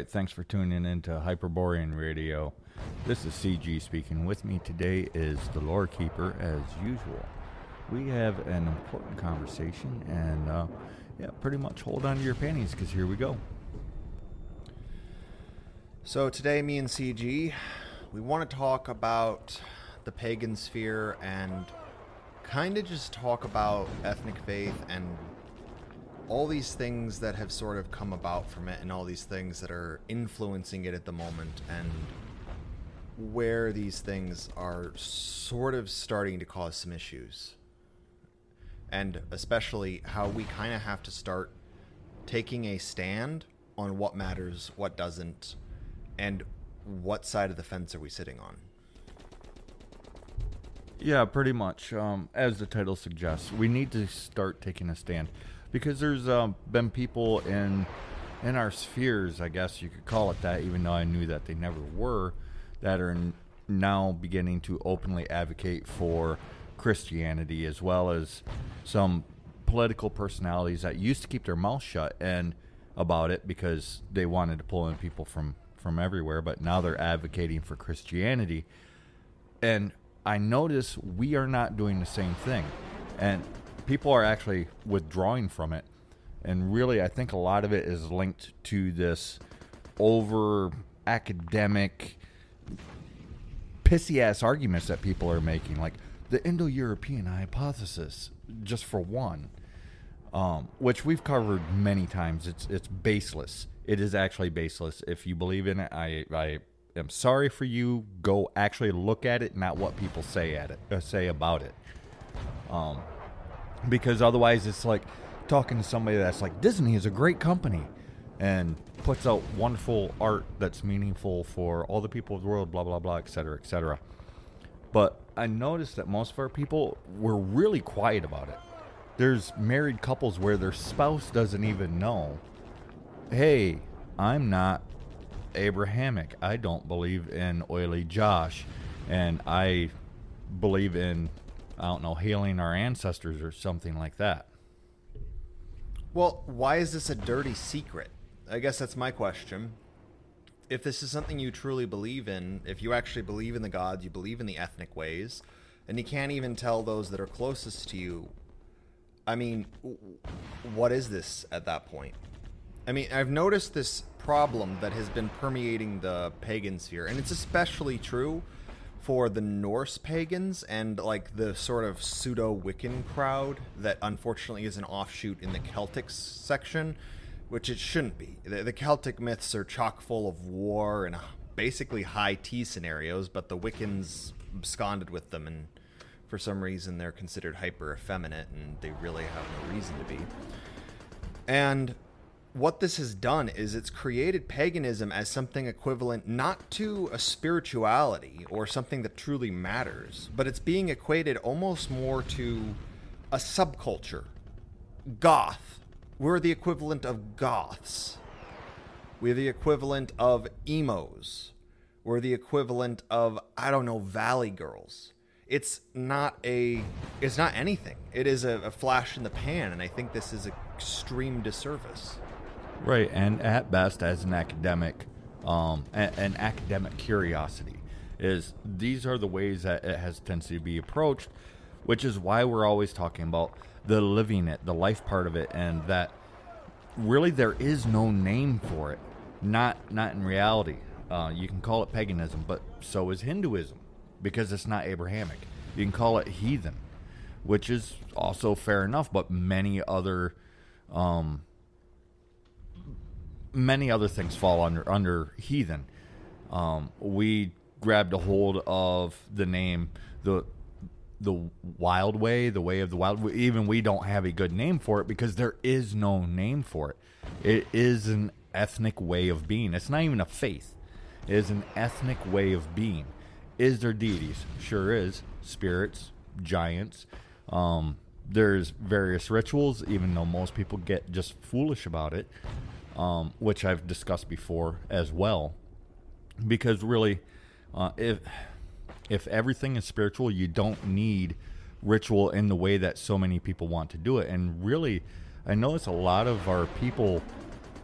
Right, thanks for tuning in to Hyperborean Radio. This is CG speaking. With me today is the lore keeper, as usual. We have an important conversation, and uh, yeah, pretty much hold on to your panties because here we go. So today, me and CG, we want to talk about the pagan sphere and kind of just talk about ethnic faith and all these things that have sort of come about from it and all these things that are influencing it at the moment and where these things are sort of starting to cause some issues. And especially how we kind of have to start taking a stand on what matters, what doesn't, and what side of the fence are we sitting on. Yeah, pretty much. Um, as the title suggests, we need to start taking a stand because there's um, been people in in our spheres, I guess you could call it that, even though I knew that they never were, that are now beginning to openly advocate for Christianity, as well as some political personalities that used to keep their mouth shut and about it because they wanted to pull in people from from everywhere, but now they're advocating for Christianity. And I notice we are not doing the same thing. And people are actually withdrawing from it. And really, I think a lot of it is linked to this over academic, pissy ass arguments that people are making, like the Indo European hypothesis, just for one, um, which we've covered many times. It's, it's baseless. It is actually baseless. If you believe in it, I, I am sorry for you. Go actually look at it, not what people say at it, uh, say about it. Um, because otherwise it's like talking to somebody that's like Disney is a great company and puts out wonderful art that's meaningful for all the people of the world, blah blah blah, et cetera, et cetera. But I noticed that most of our people were really quiet about it. There's married couples where their spouse doesn't even know. Hey, I'm not Abrahamic. I don't believe in oily Josh, and I believe in I don't know, hailing our ancestors or something like that. Well, why is this a dirty secret? I guess that's my question. If this is something you truly believe in, if you actually believe in the gods, you believe in the ethnic ways, and you can't even tell those that are closest to you, I mean, what is this at that point? I mean, I've noticed this problem that has been permeating the pagan sphere, and it's especially true for the Norse pagans and like the sort of pseudo Wiccan crowd that unfortunately is an offshoot in the Celtic section, which it shouldn't be. The, the Celtic myths are chock full of war and uh, basically high tea scenarios, but the Wiccans absconded with them, and for some reason they're considered hyper effeminate, and they really have no reason to be. And what this has done is it's created paganism as something equivalent not to a spirituality or something that truly matters, but it's being equated almost more to a subculture. Goth. We're the equivalent of goths. We're the equivalent of emos. We're the equivalent of, I don't know, valley girls. It's not a it's not anything. It is a, a flash in the pan, and I think this is extreme disservice. Right, and at best, as an academic, um, an, an academic curiosity is these are the ways that it has tends to be approached, which is why we're always talking about the living it, the life part of it, and that really there is no name for it. Not not in reality. Uh, you can call it paganism, but so is Hinduism because it's not Abrahamic. You can call it heathen, which is also fair enough, but many other um, many other things fall under under heathen. Um, we grabbed a hold of the name the the wild way, the way of the wild. Even we don't have a good name for it because there is no name for it. It is an ethnic way of being. It's not even a faith. It is an ethnic way of being. Is there deities? Sure is. Spirits, giants. Um, there's various rituals, even though most people get just foolish about it um, which I've discussed before as well. Because really, uh, if if everything is spiritual, you don't need ritual in the way that so many people want to do it. And really, I notice a lot of our people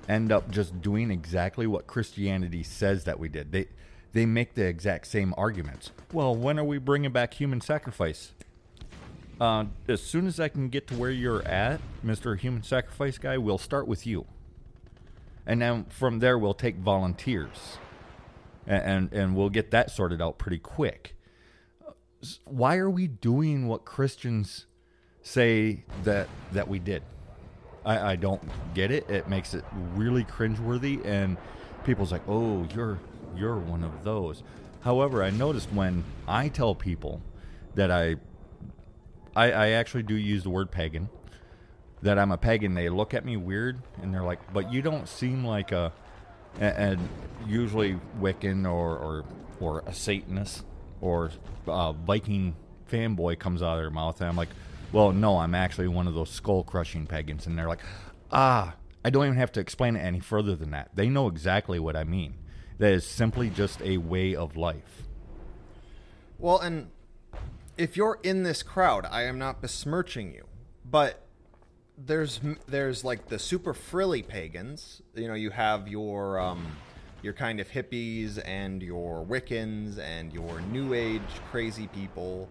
end up just doing exactly what Christianity says that we did. They they make the exact same arguments. Well, when are we bringing back human sacrifice? Uh, as soon as I can get to where you're at, Mister Human Sacrifice guy, we'll start with you, and then from there we'll take volunteers, and and, and we'll get that sorted out pretty quick. Why are we doing what Christians say that that we did? I, I don't get it. It makes it really cringeworthy, and people's like, "Oh, you're you're one of those." However, I noticed when I tell people that I, I, I actually do use the word pagan, that I'm a pagan, they look at me weird, and they're like, "But you don't seem like a," and usually Wiccan or or or a Satanist or a Viking fanboy comes out of their mouth, and I'm like well, no, I'm actually one of those skull crushing pagans. And they're like, ah, I don't even have to explain it any further than that. They know exactly what I mean. That is simply just a way of life. Well, and if you're in this crowd, I am not besmirching you, but there's there's like the super frilly pagans. You know, you have your um, your kind of hippies and your Wiccans and your New Age crazy people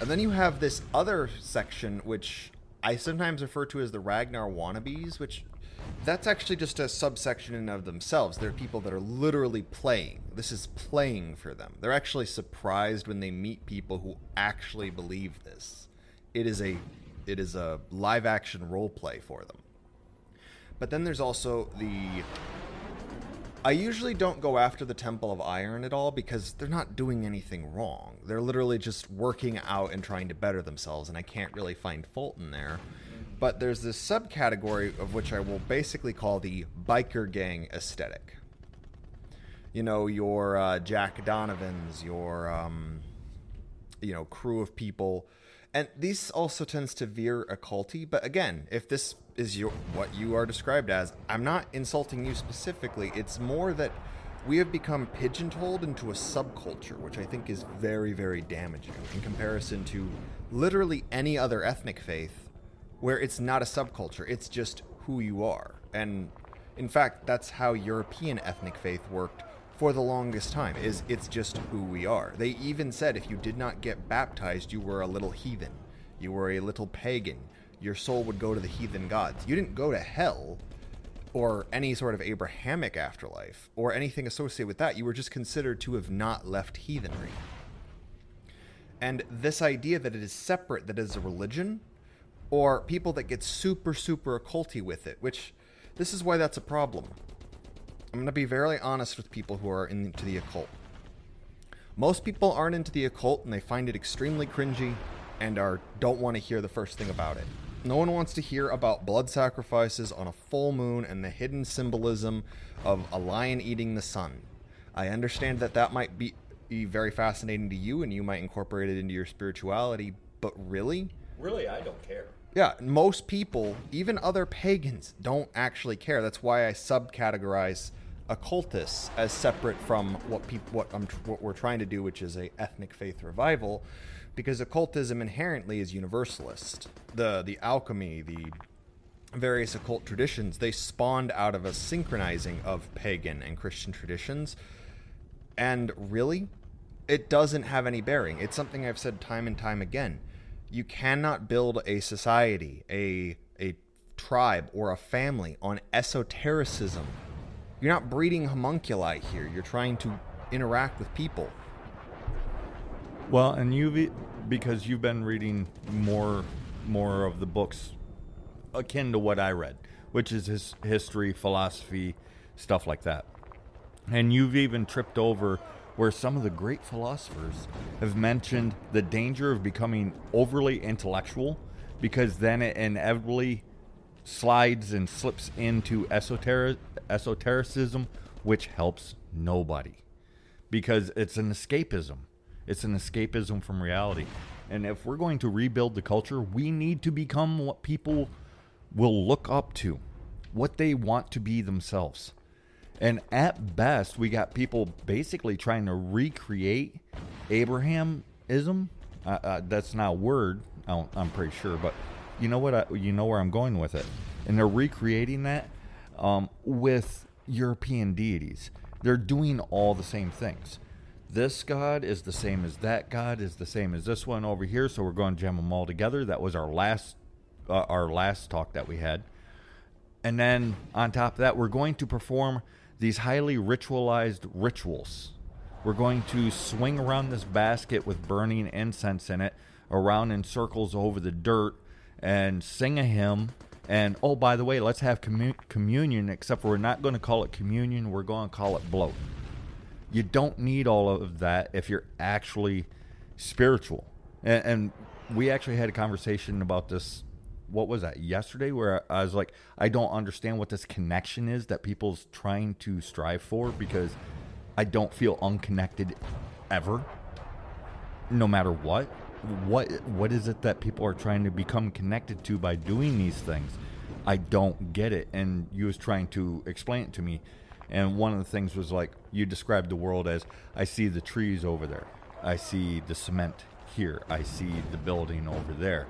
and then you have this other section, which I sometimes refer to as the Ragnar wannabes, which that's actually just a subsection in of themselves. They're people that are literally playing. This is playing for them. They're actually surprised when they meet people who actually believe this. It is a it is a live action role play for them. But then there's also the I usually don't go after the Temple of Iron at all because they're not doing anything wrong. They're literally just working out and trying to better themselves, and I can't really find fault in there. But there's this subcategory of which I will basically call the biker gang aesthetic. You know, your uh, Jack Donovans, your um, you know crew of people and these also tends to veer occulty but again if this is your what you are described as i'm not insulting you specifically. It's more that we have become pigeonholed into a subculture which i think is very very damaging in comparison to literally any other ethnic faith where it's not a subculture. It's just who you are. And in fact that's how european ethnic faith worked for the longest time is it's just who we are. They even said if you did not get baptized, you were a little heathen. You were a little pagan. Your soul would go to the heathen gods. You didn't go to hell or any sort of Abrahamic afterlife or anything associated with that. You were just considered to have not left heathenry. And this idea that it is separate, that it is a religion, or people that get super, super occulty with it, which this is why that's a problem. I'm going to be very honest with people who are into the occult. Most people aren't into the occult and they find it extremely cringy and are don't want to hear the first thing about it. No one wants to hear about blood sacrifices on a full moon and the hidden symbolism of a lion eating the sun. I understand that that might be, be very fascinating to you and you might incorporate it into your spirituality, but really? Really, I don't care. Yeah, most people, even other pagans, don't actually care. That's why I subcategorize occultists as separate from what people what I'm what we're trying to do, which is a ethnic faith revival, because occultism inherently is universalist. The the alchemy, the various occult traditions, they spawned out of a synchronizing of pagan and Christian traditions. And really, it doesn't have any bearing. It's something I've said time and time again. You cannot build a society, a a tribe or a family on esotericism you're not breeding homunculi here. You're trying to interact with people. Well, and you've because you've been reading more more of the books akin to what I read, which is his history, philosophy, stuff like that. And you've even tripped over where some of the great philosophers have mentioned the danger of becoming overly intellectual because then it inevitably slides and slips into esoteric, esotericism, which helps nobody because it's an escapism. It's an escapism from reality. And if we're going to rebuild the culture, we need to become what people will look up to, what they want to be themselves. And at best, we got people basically trying to recreate Abrahamism. Uh, uh, that's not a word, I'm pretty sure, but you know what? I, you know where I'm going with it, and they're recreating that. Um, with European deities. They're doing all the same things. This god is the same as that god is the same as this one over here. So we're going to jam them all together. That was our last uh, our last talk that we had. And then on top of that, we're going to perform these highly ritualized rituals. We're going to swing around this basket with burning incense in it, around in circles over the dirt, and sing a hymn. And oh, by the way, let's have commu- communion, except we're not going to call it communion, we're going to call it blót. You don't need all of that if you're actually spiritual. And, and we actually had a conversation about this what was that yesterday where I was like, I don't understand what this connection is that people's trying to strive for because I don't feel unconnected ever, no matter what. What what is it that people are trying to become connected to by doing these things? I don't get it. And you was trying to explain it to me. And one of the things was like you described the world as I see the trees over there. I see the cement here. I see the building over there.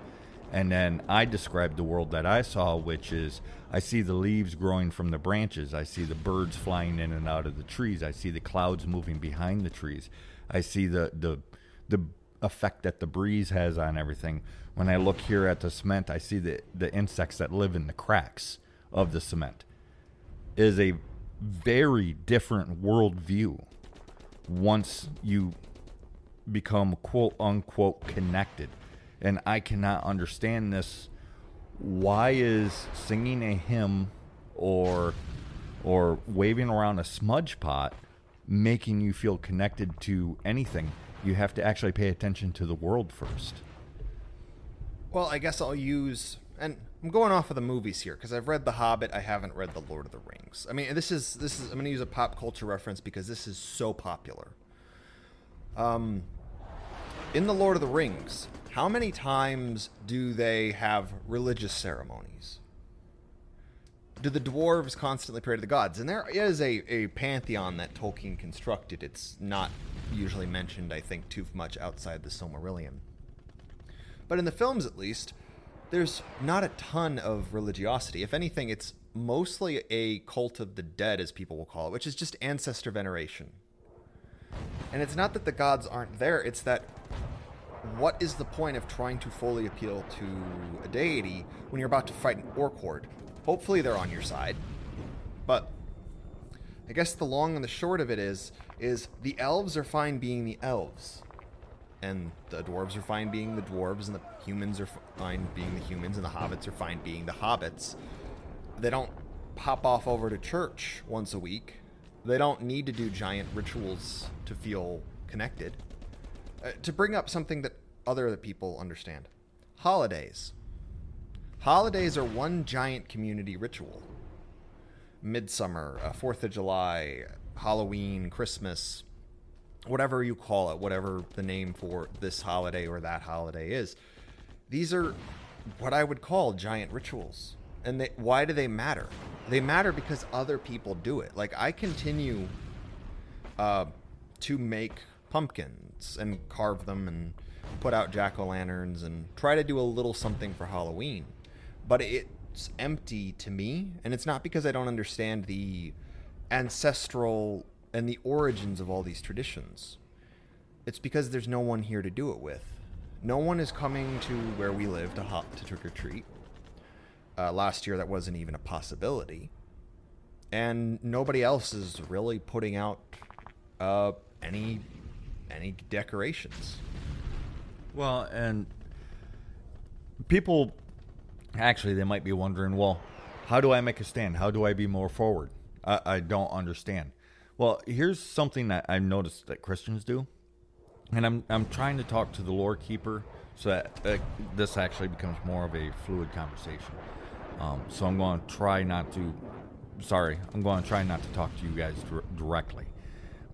And then I described the world that I saw, which is I see the leaves growing from the branches. I see the birds flying in and out of the trees. I see the clouds moving behind the trees. I see the the the effect that the breeze has on everything. When I look here at the cement, I see the the insects that live in the cracks of the cement. It is a very different worldview once you become quote unquote connected and I cannot understand this. Why is singing a hymn or or waving around a smudge pot making you feel connected to anything? You have to actually pay attention to the world first. Well, I guess I'll use and I'm going off of the movies here because I've read The Hobbit. I haven't read The Lord of the Rings. I mean, this is this is I'm going to use a pop culture reference because this is so popular. Um, in The Lord of the Rings, how many times do they have religious ceremonies? Do the dwarves constantly pray to the gods? And there is a, a pantheon that Tolkien constructed. It's not usually mentioned, I think, too much outside the Silmarillion. But in the films, at least, there's not a ton of religiosity. If anything, it's mostly a cult of the dead, as people will call it, which is just ancestor veneration. And it's not that the gods aren't there, it's that what is the point of trying to fully appeal to a deity when you're about to fight an orc horde? Hopefully they're on your side. But I guess the long and the short of it is is the elves are fine being the elves. And the dwarves are fine being the dwarves and the humans are fine being the humans and the hobbits are fine being the hobbits. They don't pop off over to church once a week. They don't need to do giant rituals to feel connected. Uh, to bring up something that other people understand holidays. Holidays are one giant community ritual. Midsummer, uh, Fourth of July, Halloween, Christmas, whatever you call it, whatever the name for this holiday or that holiday is. These are what I would call giant rituals. And they, why do they matter? They matter because other people do it. Like I continue uh, to make pumpkins and carve them and put out jack o' lanterns and try to do a little something for Halloween. But it's empty to me, and it's not because I don't understand the ancestral and the origins of all these traditions. It's because there's no one here to do it with. No one is coming to where we live to hop to trick or treat. Uh, last year, that wasn't even a possibility. And nobody else is really putting out uh, any any decorations. Well, and people actually they might be wondering, well, how do I make a stand? How do I be more forward? I, I don't understand. Well, here's something that I've noticed that Christians do, and I'm I'm trying to talk to the lore keeper so that uh, this actually becomes more of a fluid conversation. Um, so I'm going to try not to. Sorry, I'm going to try not to talk to you guys directly,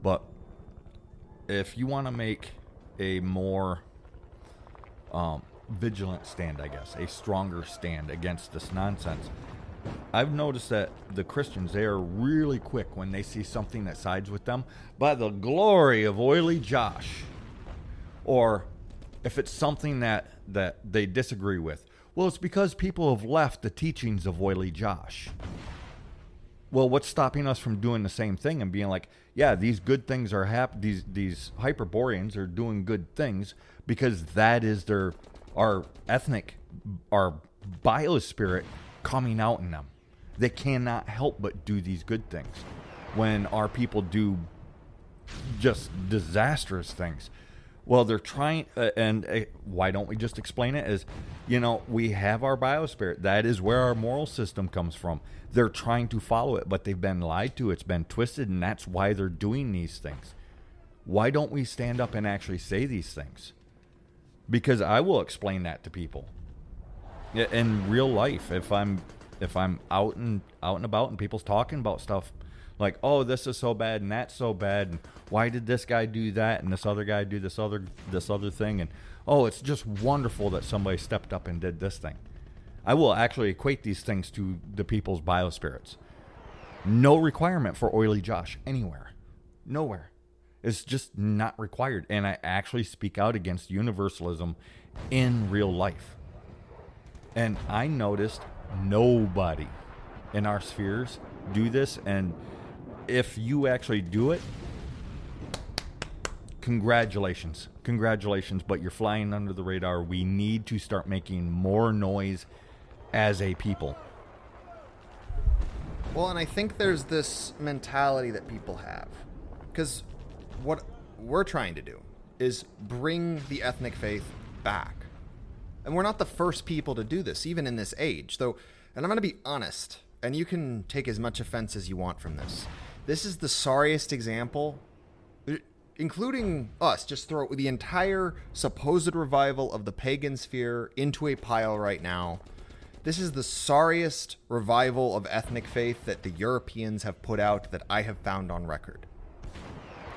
but if you want to make a more um, vigilant stand, I guess, a stronger stand against this nonsense, I've noticed that the Christians they are really quick when they see something that sides with them. By the glory of oily Josh, or if it's something that that they disagree with, well, it's because people have left the teachings of oily Josh. Well, what's stopping us from doing the same thing and being like, yeah, these good things are hap- these these Hyperboreans are doing good things because that is their our ethnic our biospirit coming out in them. They cannot help but do these good things. When our people do just disastrous things. Well, they're trying, uh, and uh, why don't we just explain it as, you know, we have our biospirit. That is where our moral system comes from. They're trying to follow it, but they've been lied to. It's been twisted, and that's why they're doing these things. Why don't we stand up and actually say these things? Because I will explain that to people in real life. If I'm if I'm out and out and about and people's talking about stuff, like, oh, this is so bad and that's so bad, and why did this guy do that and this other guy do this other this other thing, and oh, it's just wonderful that somebody stepped up and did this thing. I will actually equate these things to the people's biospirits. No requirement for oily Josh anywhere, nowhere. It's just not required, and I actually speak out against universalism in real life. And I noticed nobody in our spheres do this and if you actually do it, congratulations. Congratulations, but you're flying under the radar. We need to start making more noise as a people. Well, and I think there's this mentality that people have. Because what we're trying to do is bring the ethnic faith back. And we're not the first people to do this, even in this age. Though, and I'm going to be honest, and you can take as much offense as you want from this. This is the sorriest example, uh, including us, just throw the entire supposed revival of the pagan sphere into a pile right now. This is the sorriest revival of ethnic faith that the Europeans have put out that I have found on record.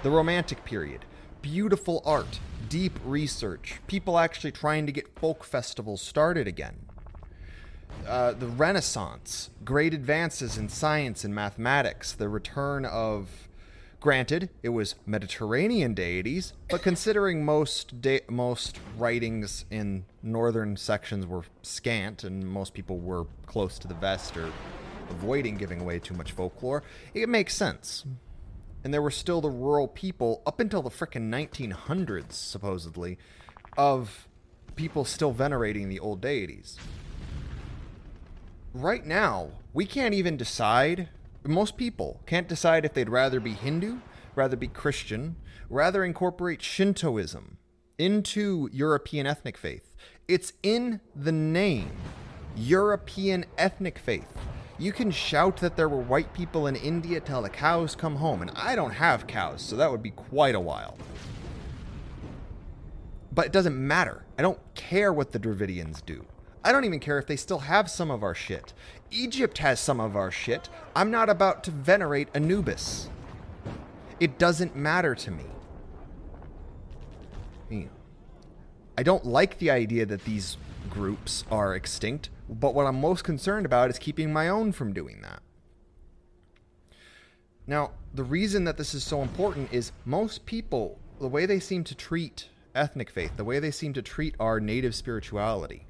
The Romantic period, beautiful art, deep research, people actually trying to get folk festivals started again. Uh, the Renaissance, great advances in science and mathematics, the return of, granted, it was Mediterranean deities, but considering most de- most writings in northern sections were scant and most people were close to the vest or avoiding giving away too much folklore, it makes sense. And there were still the rural people up until the frickin' 1900s, supposedly, of people still venerating the old deities right now, we can't even decide. Most people can't decide if they'd rather be Hindu, rather be Christian, rather incorporate Shintoism into European ethnic faith. It's in the name European ethnic faith. You can shout that there were white people in India till the cows come home, and I don't have cows, so that would be quite a while. But it doesn't matter. I don't care what the Dravidians do. I don't even care if they still have some of our shit. Egypt has some of our shit. I'm not about to venerate Anubis. It doesn't matter to me. I don't like the idea that these groups are extinct, but what I'm most concerned about is keeping my own from doing that. Now, the reason that this is so important is most people, the way they seem to treat ethnic faith, the way they seem to treat our native spirituality,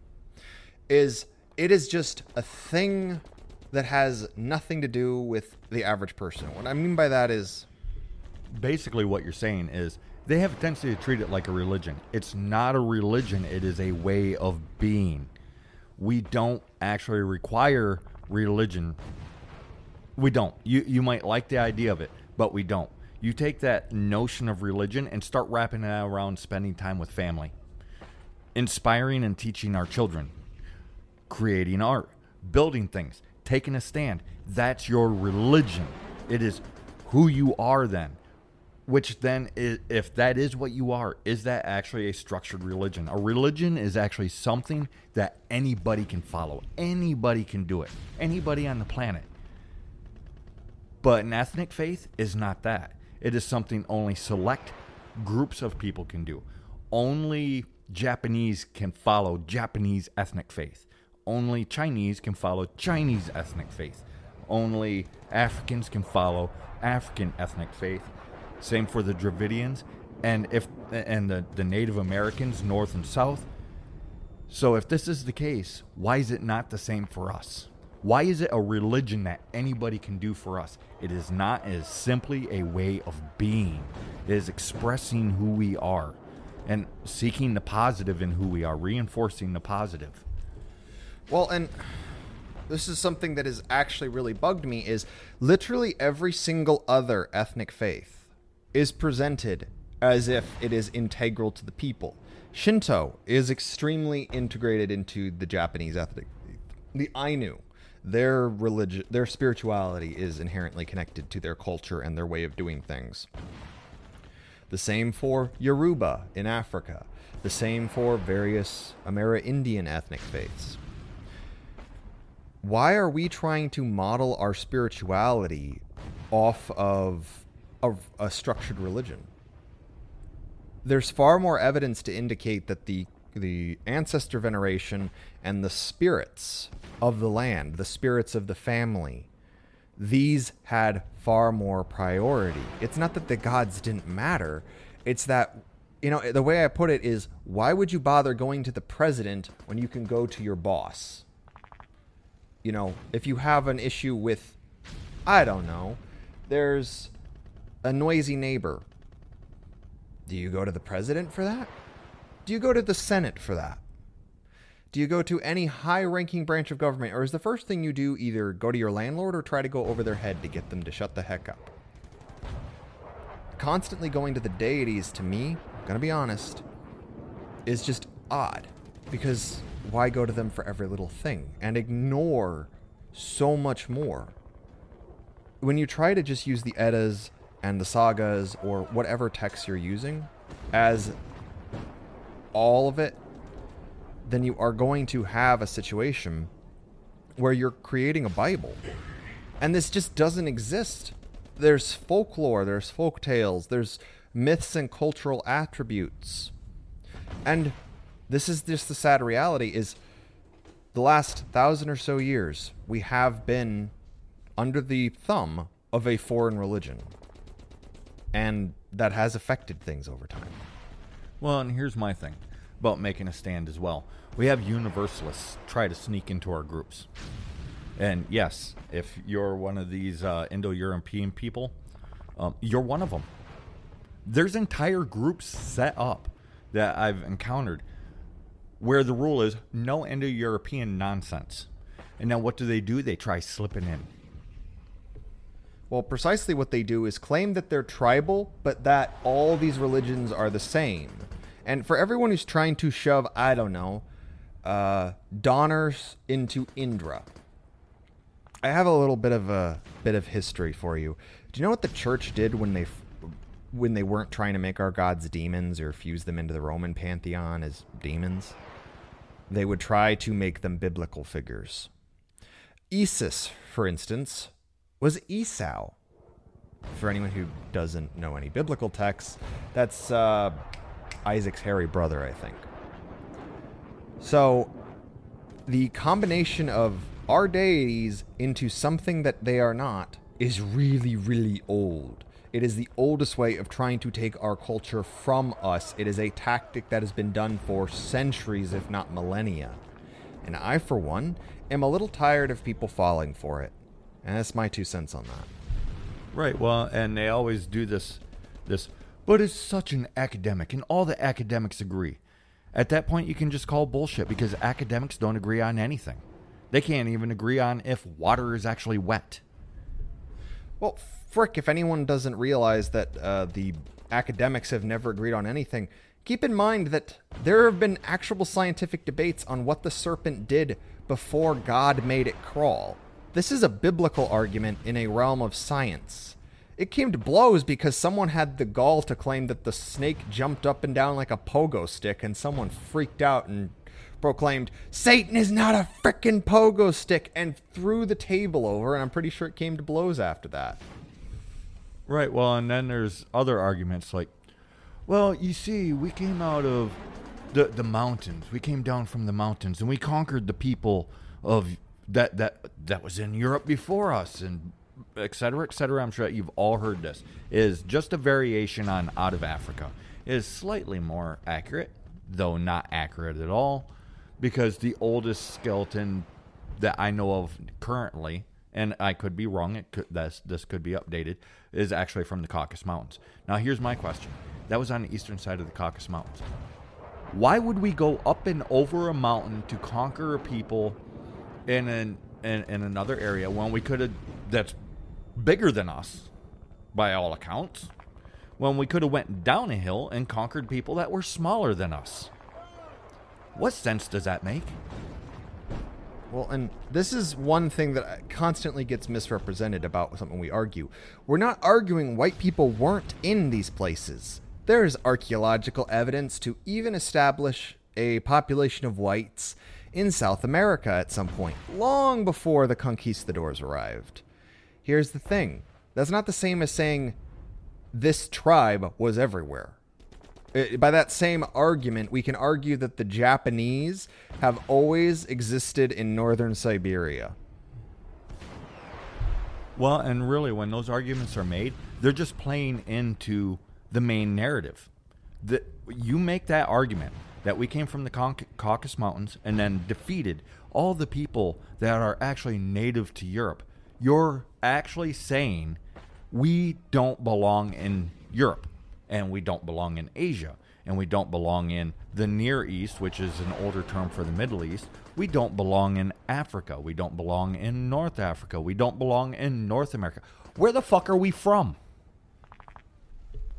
is it is just a thing that has nothing to do with the average person. What I mean by that is basically what you're saying is they have a tendency to treat it like a religion. It's not a religion, it is a way of being. We don't actually require religion. We don't. You you might like the idea of it, but we don't. You take that notion of religion and start wrapping it around spending time with family, inspiring and teaching our children creating art, building things, taking a stand. That's your religion. It is who you are then. Which then, is, if that is what you are, is that actually a structured religion? A religion is actually something that anybody can follow. Anybody can do it. Anybody on the planet. But an ethnic faith is not that. It is something only select groups of people can do. Only Japanese can follow Japanese ethnic faith only Chinese can follow Chinese ethnic faith. Only Africans can follow African ethnic faith. Same for the Dravidians and if and the, the Native Americans north and south. So if this is the case, why is it not the same for us? Why is it a religion that anybody can do for us? It is not. Is simply a way of being. It is expressing who we are and seeking the positive in who we are, reinforcing the positive. Well, and this is something that has actually really bugged me is literally every single other ethnic faith is presented as if it is integral to the people. Shinto is extremely integrated into the Japanese ethnic. The Ainu, their religion, their spirituality is inherently connected to their culture and their way of doing things. The same for Yoruba in Africa. The same for various Amerindian ethnic faiths. Why are we trying to model our spirituality off of a, a structured religion? there's far more evidence to indicate that the the ancestor veneration and the spirits of the land, the spirits of the family, these had far more priority. It's not that the gods didn't matter, it's that you know, the way I put it is why would you bother going to the president when you can go to your boss? You know, if you have an issue with I don't know, there's a noisy neighbor do you go to the president for that? Do you go to the Senate for that? Do you go to any high ranking branch of government? Or is the first thing you do either go to your landlord or try to go over their head to get them to shut the heck up? Constantly going to the deities, to me, gonna be honest, is just odd. Because why go to them for every little thing and ignore so much more? When you try to just use the Eddas and the sagas or whatever text you're using as all of it, then you are going to have a situation where you're creating a Bible. And this just doesn't exist. There's folklore, there's folk tales, there's myths and cultural attributes. And this is just the sad reality is the last thousand or so years we have been under the thumb of a foreign religion and that has affected things over time. Well, and here's my thing about making a stand as well. We have universalists try to sneak into our groups. And yes, if you're one of these uh, Indo European people, um, you're one of them. There's entire groups set up that I've encountered where the rule is no Indo European nonsense. And now what do they do? They try slipping in. Well, precisely what they do is claim that they're tribal, but that all these religions are the same. And for everyone who's trying to shove, I don't know, uh, Donners into Indra, I have a little bit of a bit of history for you. Do you know what the church did when they when they weren't trying to make our gods demons or fuse them into the Roman pantheon as demons? They would try to make them biblical figures. Isis, for instance, was Esau. For anyone who doesn't know any biblical texts, that's uh, Isaac's hairy brother, I think. So, the combination of our deities into something that they are not is really, really old. It is the oldest way of trying to take our culture from us. It is a tactic that has been done for centuries, if not millennia. And I, for one, am a little tired of people falling for it. And that's my two cents on that. Right. Well, and they always do this, this, but it's such an academic, and all the academics agree. At that point, you can just call bullshit because academics don't agree on anything. They can't even agree on if water is actually wet. Well, frick, if anyone doesn't realize that uh, the academics have never agreed on anything, keep in mind that there have been actual scientific debates on what the serpent did before God made it crawl. This is a biblical argument in a realm of science. It came to blows because someone had the gall to claim that the snake jumped up and down like a pogo stick, and someone freaked out and proclaimed, Satan is not a frickin' pogo stick, and threw the table over, and I'm pretty sure it came to blows after that. Right, well, and then there's other arguments like, well, you see, we came out of the, the mountains. We came down from the mountains, and we conquered the people of that that that was in Europe before us and et cetera, et cetera. I'm sure you've all heard this. Is just a variation on out of Africa. It is slightly more accurate, though not accurate at all, because the oldest skeleton that I know of currently, and I could be wrong. It could this this could be updated. Is actually from the Caucasus Mountains. Now here's my question. That was on the eastern side of the Caucasus Mountains. Why would we go up and over a mountain to conquer a people in an in, in another area when we could have that's bigger than us by all accounts? When we could have went down a hill and conquered people that were smaller than us. What sense does that make? Well, and this is one thing that constantly gets misrepresented about something we argue. We're not arguing white people weren't in these places. There is archaeological evidence to even establish a population of whites in South America at some point, long before the conquistadors arrived. Here's the thing that's not the same as saying this tribe was everywhere. Uh, by that same argument, we can argue that the Japanese have always existed in northern Siberia. Well, and really, when those arguments are made, they're just playing into the main narrative. The, you make that argument that we came from the Caucasus Mountains and then defeated all the people that are actually native to Europe. You're actually saying we don't belong in Europe and we don't belong in Asia, and we don't belong in the Near East, which is an older term for the Middle East. We don't belong in Africa. We don't belong in North Africa. We don't belong in North America. Where the fuck are we from?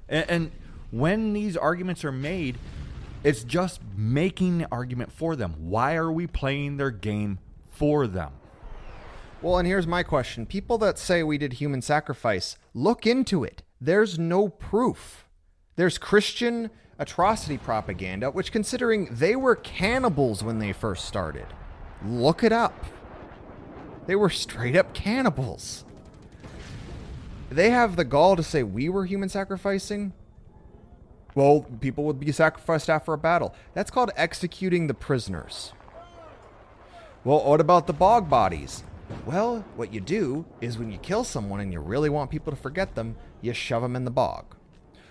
And, and when these arguments are made, it's just making the argument for them. Why are we playing their game for them? Well, and here's my question People that say we did human sacrifice, look into it. There's no proof. There's Christian atrocity propaganda, which, considering they were cannibals when they first started, look it up. They were straight up cannibals. They have the gall to say we were human sacrificing. Well, people would be sacrificed after a battle. That's called executing the prisoners. Well, what about the bog bodies? Well, what you do is when you kill someone and you really want people to forget them, you shove them in the bog.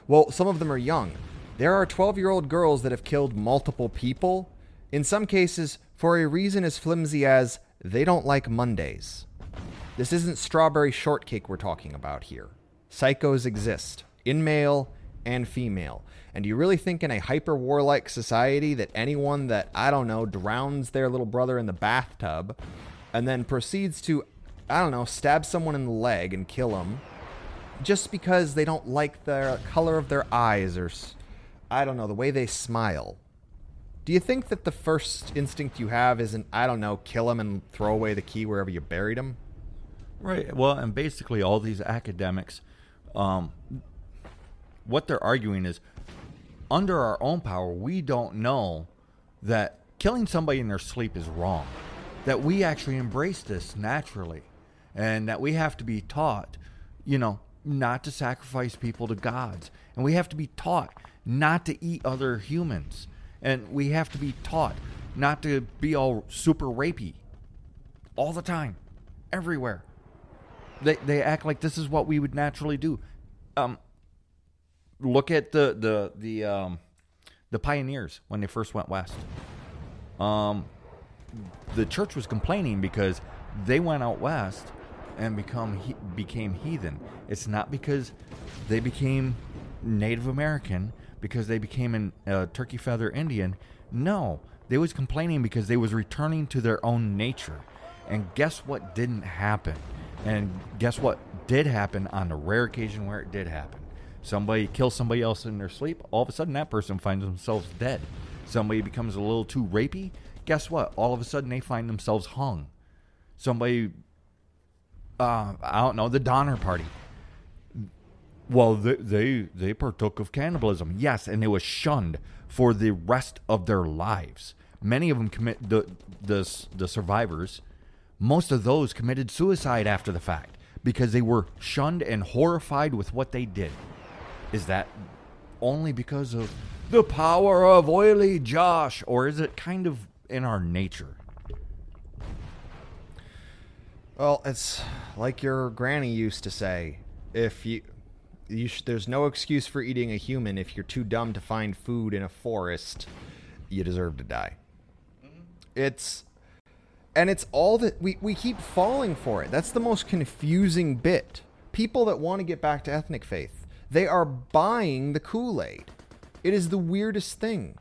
Well, some of them are young. There are 12 year old girls that have killed multiple people, in some cases for a reason as flimsy as they don't like Mondays. This isn't strawberry shortcake we're talking about here. Psychos exist, in male and female. And do you really think in a hyper warlike society that anyone that, I don't know, drowns their little brother in the bathtub and then proceeds to, I don't know, stab someone in the leg and kill him just because they don't like the color of their eyes or I don't know, the way they smile. Do you think that the first instinct you have isn't, I don't know, kill him and throw away the key wherever you buried him? Right. Well, and basically, all these academics, um, what they're arguing is under our own power, we don't know that killing somebody in their sleep is wrong. That we actually embrace this naturally. And that we have to be taught, you know, not to sacrifice people to gods. And we have to be taught not to eat other humans. And we have to be taught not to be all super rapey all the time, everywhere. They, they act like this is what we would naturally do. Um, look at the the the um, the pioneers when they first went west. Um, the church was complaining because they went out west and become he, became heathen. It's not because they became Native American because they became a uh, turkey feather Indian. No, they was complaining because they was returning to their own nature. And guess what didn't happen? And guess what did happen on the rare occasion where it did happen? Somebody kills somebody else in their sleep. All of a sudden, that person finds themselves dead. Somebody becomes a little too rapey. Guess what? All of a sudden, they find themselves hung. Somebody uh, I don't know, the Donner Party. Well, they, they they partook of cannibalism, yes, and they was shunned for the rest of their lives. Many of them commit the the the survivors. Most of those committed suicide after the fact because they were shunned and horrified with what they did. Is that only because of the power of oily Josh, or is it kind of in our nature? Well, it's like your granny used to say: if you, you sh- there's no excuse for eating a human if you're too dumb to find food in a forest, you deserve to die. Mm-hmm. It's And it's all that we, we keep falling for it. That's the most confusing bit. People that want to get back to ethnic faith, they are buying the Kool Aid. It is the weirdest thing.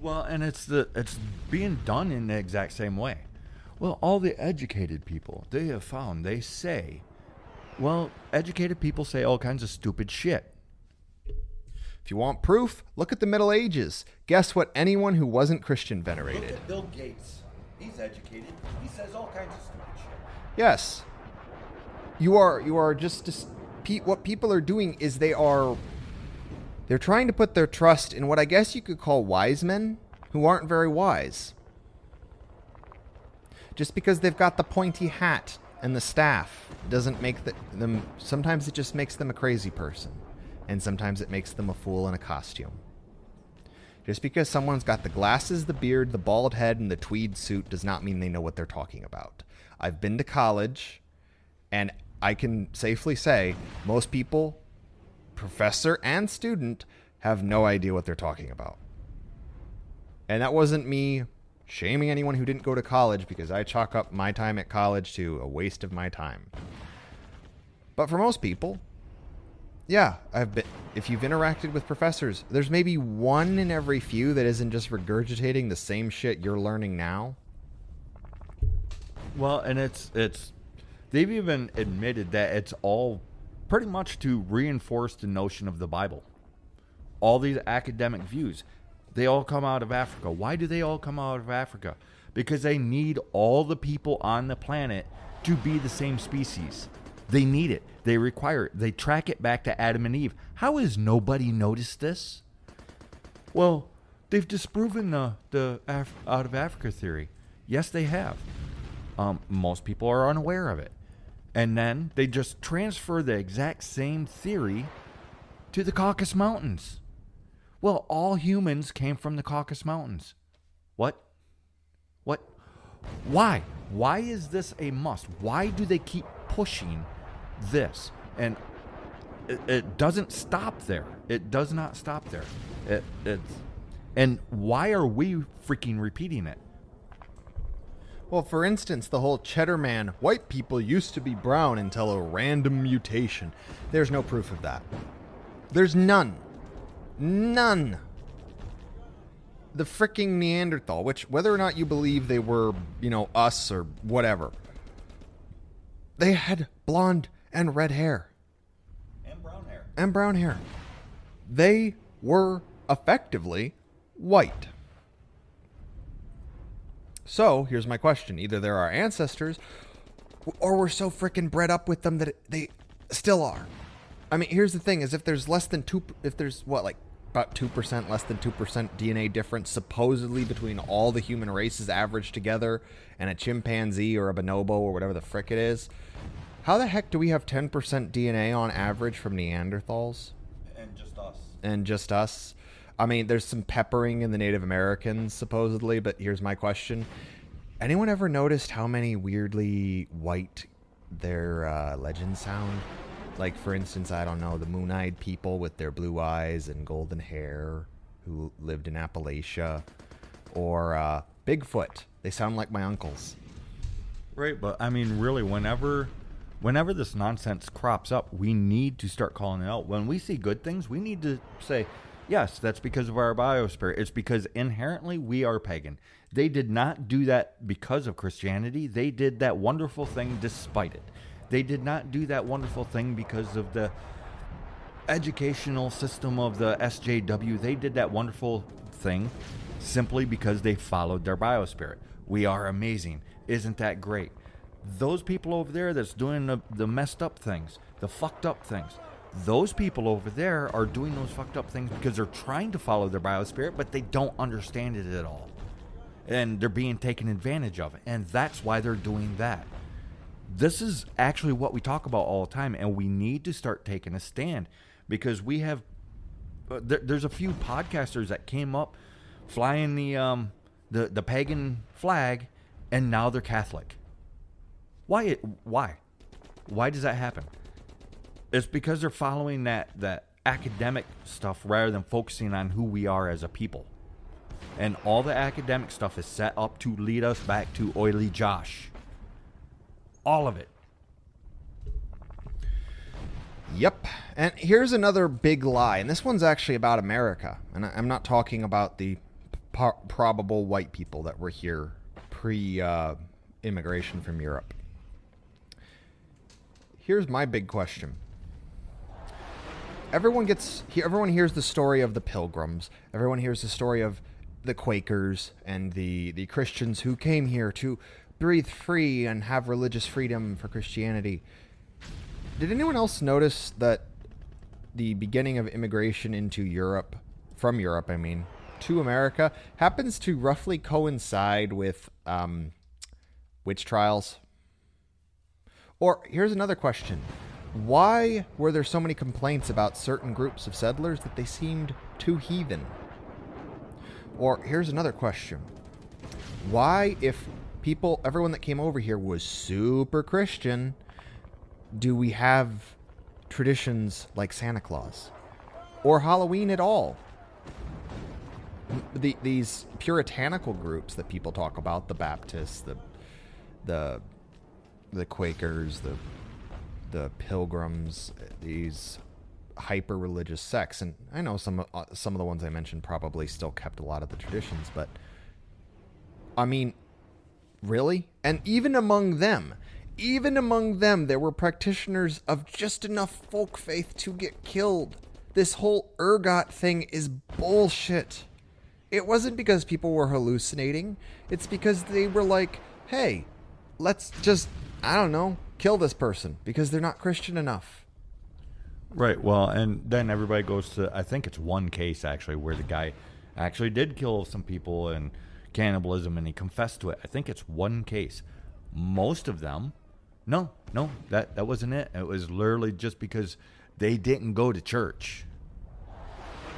Well, and it's the it's being done in the exact same way. Well, all the educated people they have found they say, well, educated people say all kinds of stupid shit. If you want proof, look at the Middle Ages. Guess what? Anyone who wasn't Christian venerated. Look at Bill Gates. He's educated. He says all kinds of stupid shit. Yes. You are you are just, just pe- what people are doing is they are they're trying to put their trust in what I guess you could call wise men who aren't very wise. Just because they've got the pointy hat and the staff doesn't make the, them sometimes it just makes them a crazy person and sometimes it makes them a fool in a costume. Just because someone's got the glasses, the beard, the bald head, and the tweed suit does not mean they know what they're talking about. I've been to college, and I can safely say most people, professor and student, have no idea what they're talking about. And that wasn't me shaming anyone who didn't go to college because I chalk up my time at college to a waste of my time. But for most people, yeah, I've been. If you've interacted with professors, there's maybe one in every few that isn't just regurgitating the same shit you're learning now. Well, and it's it's they've even admitted that it's all pretty much to reinforce the notion of the Bible. All these academic views, they all come out of Africa. Why do they all come out of Africa? Because they need all the people on the planet to be the same species. They need it. They require it. They track it back to Adam and Eve. How has nobody noticed this? Well, they've disproven the the Af- out of Africa theory. Yes, they have. Um, most people are unaware of it, and then they just transfer the exact same theory to the Caucasus Mountains. Well, all humans came from the Caucasus Mountains. What? What? Why? Why is this a must? Why do they keep pushing this? And it, it doesn't stop there. It does not stop there. It, it's, and why are we freaking repeating it? Well, for instance, the whole cheddar man, white people used to be brown until a random mutation. There's no proof of that. There's none. None. The freaking Neanderthal, which, whether or not you believe they were, you know, us or whatever, they had blonde and red hair. And brown hair. And brown hair. They were effectively white. So here's my question: Either they're our ancestors, or we're so freaking bred up with them that they still are. I mean, here's the thing: is if there's less than two, if there's what like about two percent, less than two percent DNA difference supposedly between all the human races averaged together, and a chimpanzee or a bonobo or whatever the frick it is, how the heck do we have ten percent DNA on average from Neanderthals? And just us. and just us. I mean, there's some peppering in the Native Americans supposedly, but here's my question: Anyone ever noticed how many weirdly white their uh, legends sound? Like, for instance, I don't know, the moon-eyed people with their blue eyes and golden hair who lived in Appalachia, or uh, Bigfoot. They sound like my uncles. Right, but I mean, really, whenever, whenever this nonsense crops up, we need to start calling it out. When we see good things, we need to say, "Yes, that's because of our biospirit. It's because inherently we are pagan." They did not do that because of Christianity. They did that wonderful thing despite it. They did not do that wonderful thing because of the educational system of the SJW. They did that wonderful thing simply because they followed their biospirit. We are amazing. Isn't that great? Those people over there that's doing the, the messed up things, the fucked up things, those people over there are doing those fucked up things because they're trying to follow their biospirit, but they don't understand it at all. And they're being taken advantage of. And that's why they're doing that this is actually what we talk about all the time, and we need to start taking a stand because we have. Uh, there, there's a few podcasters that came up flying the um, the the pagan flag, and now they're Catholic. Why? Why? Why does that happen? It's because they're following that that academic stuff rather than focusing on who we are as a people. And all the academic stuff is set up to lead us back to Oily Josh. All of it. Yep. And here's another big lie, and this one's actually about America. And I'm not talking about the po- probable white people that were here pre uh, immigration from Europe. Here's my big question. Everyone gets everyone hears the story of the pilgrims. Everyone hears the story of the Quakers and the the Christians who came here to breathe free and have religious freedom for Christianity. Did anyone else notice that the beginning of immigration into Europe, from Europe, I mean, to America, happens to roughly coincide with um, witch trials? Or here's another question Why were there so many complaints about certain groups of settlers that they seemed too heathen? Or here's another question Why, if people, everyone that came over here was super Christian, do we have traditions like Santa Claus or Halloween at all? The, these puritanical groups that people talk about, the Baptists, the the the Quakers, the the Pilgrims, these hyper religious sects, and I know some uh, some of the ones I mentioned probably still kept a lot of the traditions, but I mean, really? And even among them, even among them, there were practitioners of just enough folk faith to get killed. This whole ergot thing is bullshit. It wasn't because people were hallucinating. It's because they were like, hey, let's just, I don't know, kill this person because they're not Christian enough. Right. Well, and then everybody goes to, I think it's one case actually where the guy actually did kill some people and cannibalism and he confessed to it. I think it's one case. Most of them, no, no, that, that wasn't it. It was literally just because they didn't go to church.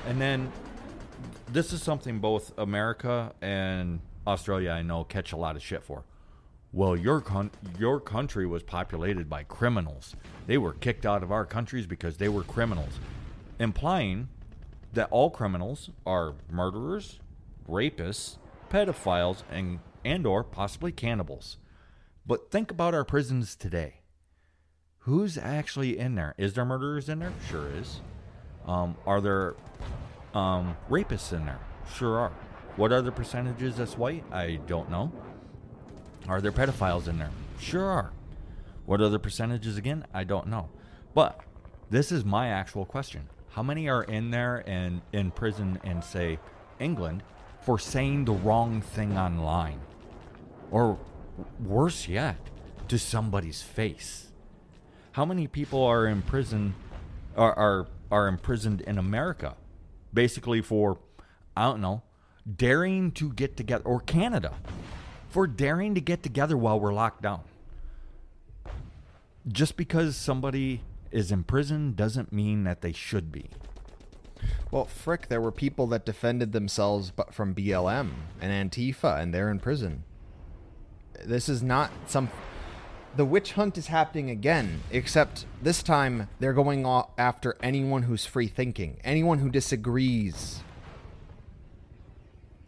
And then this is something both America and Australia I know catch a lot of shit for. Well, your con- your country was populated by criminals. They were kicked out of our countries because they were criminals, implying that all criminals are murderers, rapists, pedophiles, and and or possibly cannibals. But think about our prisons today. Who's actually in there? Is there murderers in there? Sure is. Um, are there um, rapists in there? Sure are. What are the percentages that's white? I don't know. Are there pedophiles in there? Sure are. What the percentages again? I don't know. But this is my actual question. How many are in there and in prison in, say, England for saying the wrong thing online? Or worse yet, to somebody's face? How many people are in prison are, are, are imprisoned in America basically for, I don't know, daring to get together, or Canada, for daring to get together while we're locked down. Just because somebody is in prison doesn't mean that they should be. Well, frick, there were people that defended themselves bu- from BLM and Antifa, and they're in prison. This is not some. The witch hunt is happening again, except this time they're going after anyone who's free thinking, anyone who disagrees.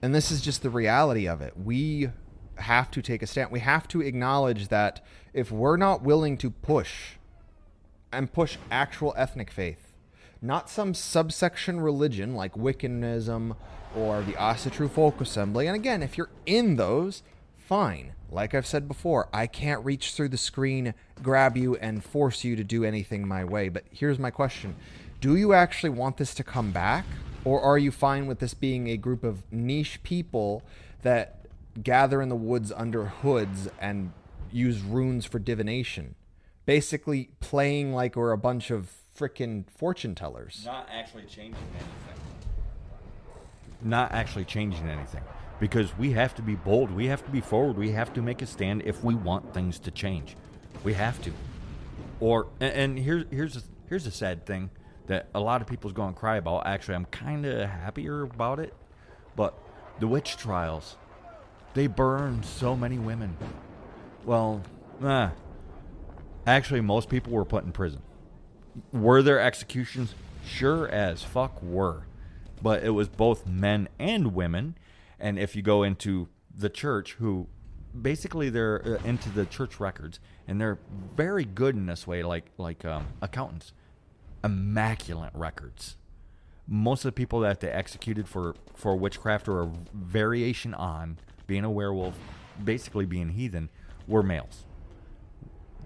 And this is just the reality of it. We have to take a stand. We have to acknowledge that if we're not willing to push and push actual ethnic faith, not some subsection religion like Wiccanism or the Asatru Folk Assembly. And again, if you're in those, fine. Like I've said before, I can't reach through the screen, grab you, and force you to do anything my way. But here's my question Do you actually want this to come back? Or are you fine with this being a group of niche people that gather in the woods under hoods and use runes for divination? Basically, playing like we're a bunch of frickin' fortune tellers. Not actually changing anything. Not actually changing anything. Because we have to be bold. We have to be forward. We have to make a stand if we want things to change. We have to. Or and, and here's here's a, here's a sad thing that a lot of people's going to cry about. Actually, I'm kind of happier about it. But the witch trials, they burned so many women. Well, nah. Actually, most people were put in prison. Were there executions? Sure as fuck were. But it was both men and women. And if you go into the church, who basically they're uh, into the church records, and they're very good in this way, like like um, accountants, immaculate records. Most of the people that they executed for for witchcraft or a variation on being a werewolf, basically being heathen, were males.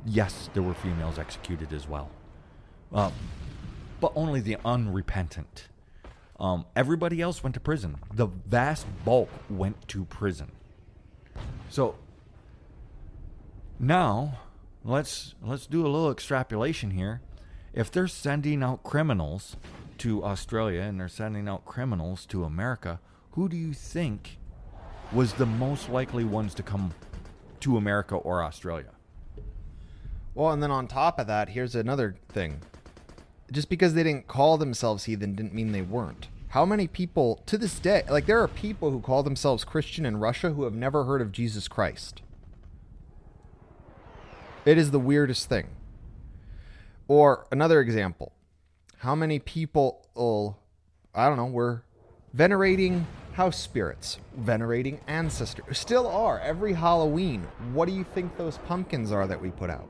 Yes, there were females executed as well, uh, but only the unrepentant. Um, everybody else went to prison. The vast bulk went to prison. So now let's let's do a little extrapolation here. If they're sending out criminals to Australia and they're sending out criminals to America, who do you think was the most likely ones to come to America or Australia? Well, and then on top of that, here's another thing. Just because they didn't call themselves heathen didn't mean they weren't. How many people to this day, like there are people who call themselves Christian in Russia who have never heard of Jesus Christ? It is the weirdest thing. Or another example. How many people, I don't know, were venerating house spirits, venerating ancestors, still are every Halloween. What do you think those pumpkins are that we put out?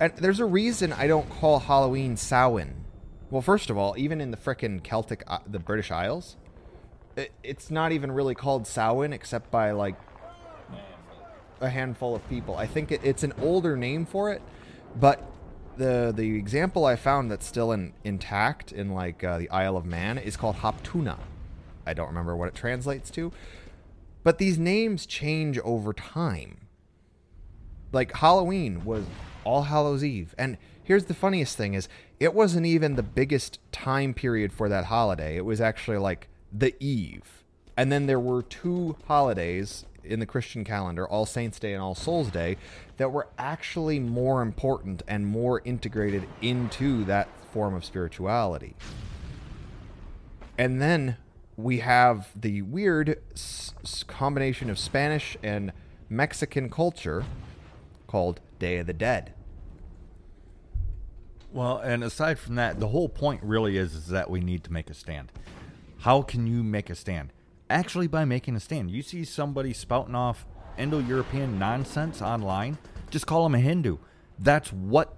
And there's a reason I don't call Halloween Samhain. Well, first of all, even in the frickin' Celtic, uh, the British Isles, it, it's not even really called Samhain except by like a handful of people. I think it, it's an older name for it, but the the example I found that's still in, intact in like uh, the Isle of Man is called Hop-tu-Naa. I don't remember what it translates to, but these names change over time. Like Halloween was All Hallows Eve, and here's the funniest thing: is it wasn't even the biggest time period for that holiday. It was actually like the eve, and then there were two holidays in the Christian calendar, All Saints Day and All Souls Day, that were actually more important and more integrated into that form of spirituality. And then we have the weird s- combination of Spanish and Mexican culture called Day of the Dead. Well, and aside from that, the whole point really is, is that we need to make a stand. How can you make a stand? Actually, by making a stand. You see somebody spouting off Indo European nonsense online, just call them a Hindu. That's what.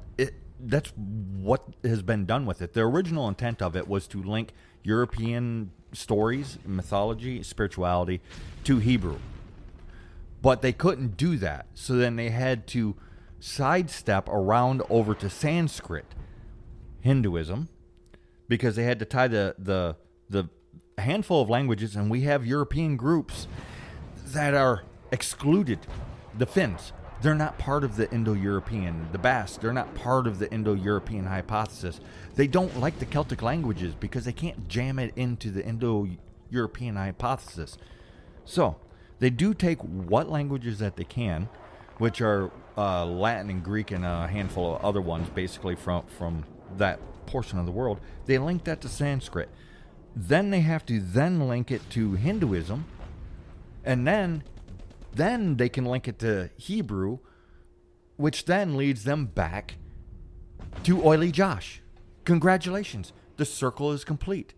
That's what has been done with it. The original intent of it was to link European stories, mythology, spirituality to Hebrew. But they couldn't do that. So then they had to sidestep around over to Sanskrit Hinduism because they had to tie the the the handful of languages and we have European groups that are excluded. The Finns, they're not part of the Indo-European. The Basque, they're not part of the Indo-European hypothesis. They don't like the Celtic languages because they can't jam it into the Indo-European hypothesis. So, they do take what languages that they can, which are uh, Latin and Greek and a handful of other ones, basically from from that portion of the world. They link that to Sanskrit. Then they have to then link it to Hinduism, and then then they can link it to Hebrew, which then leads them back to Oily Josh. Congratulations, the circle is complete.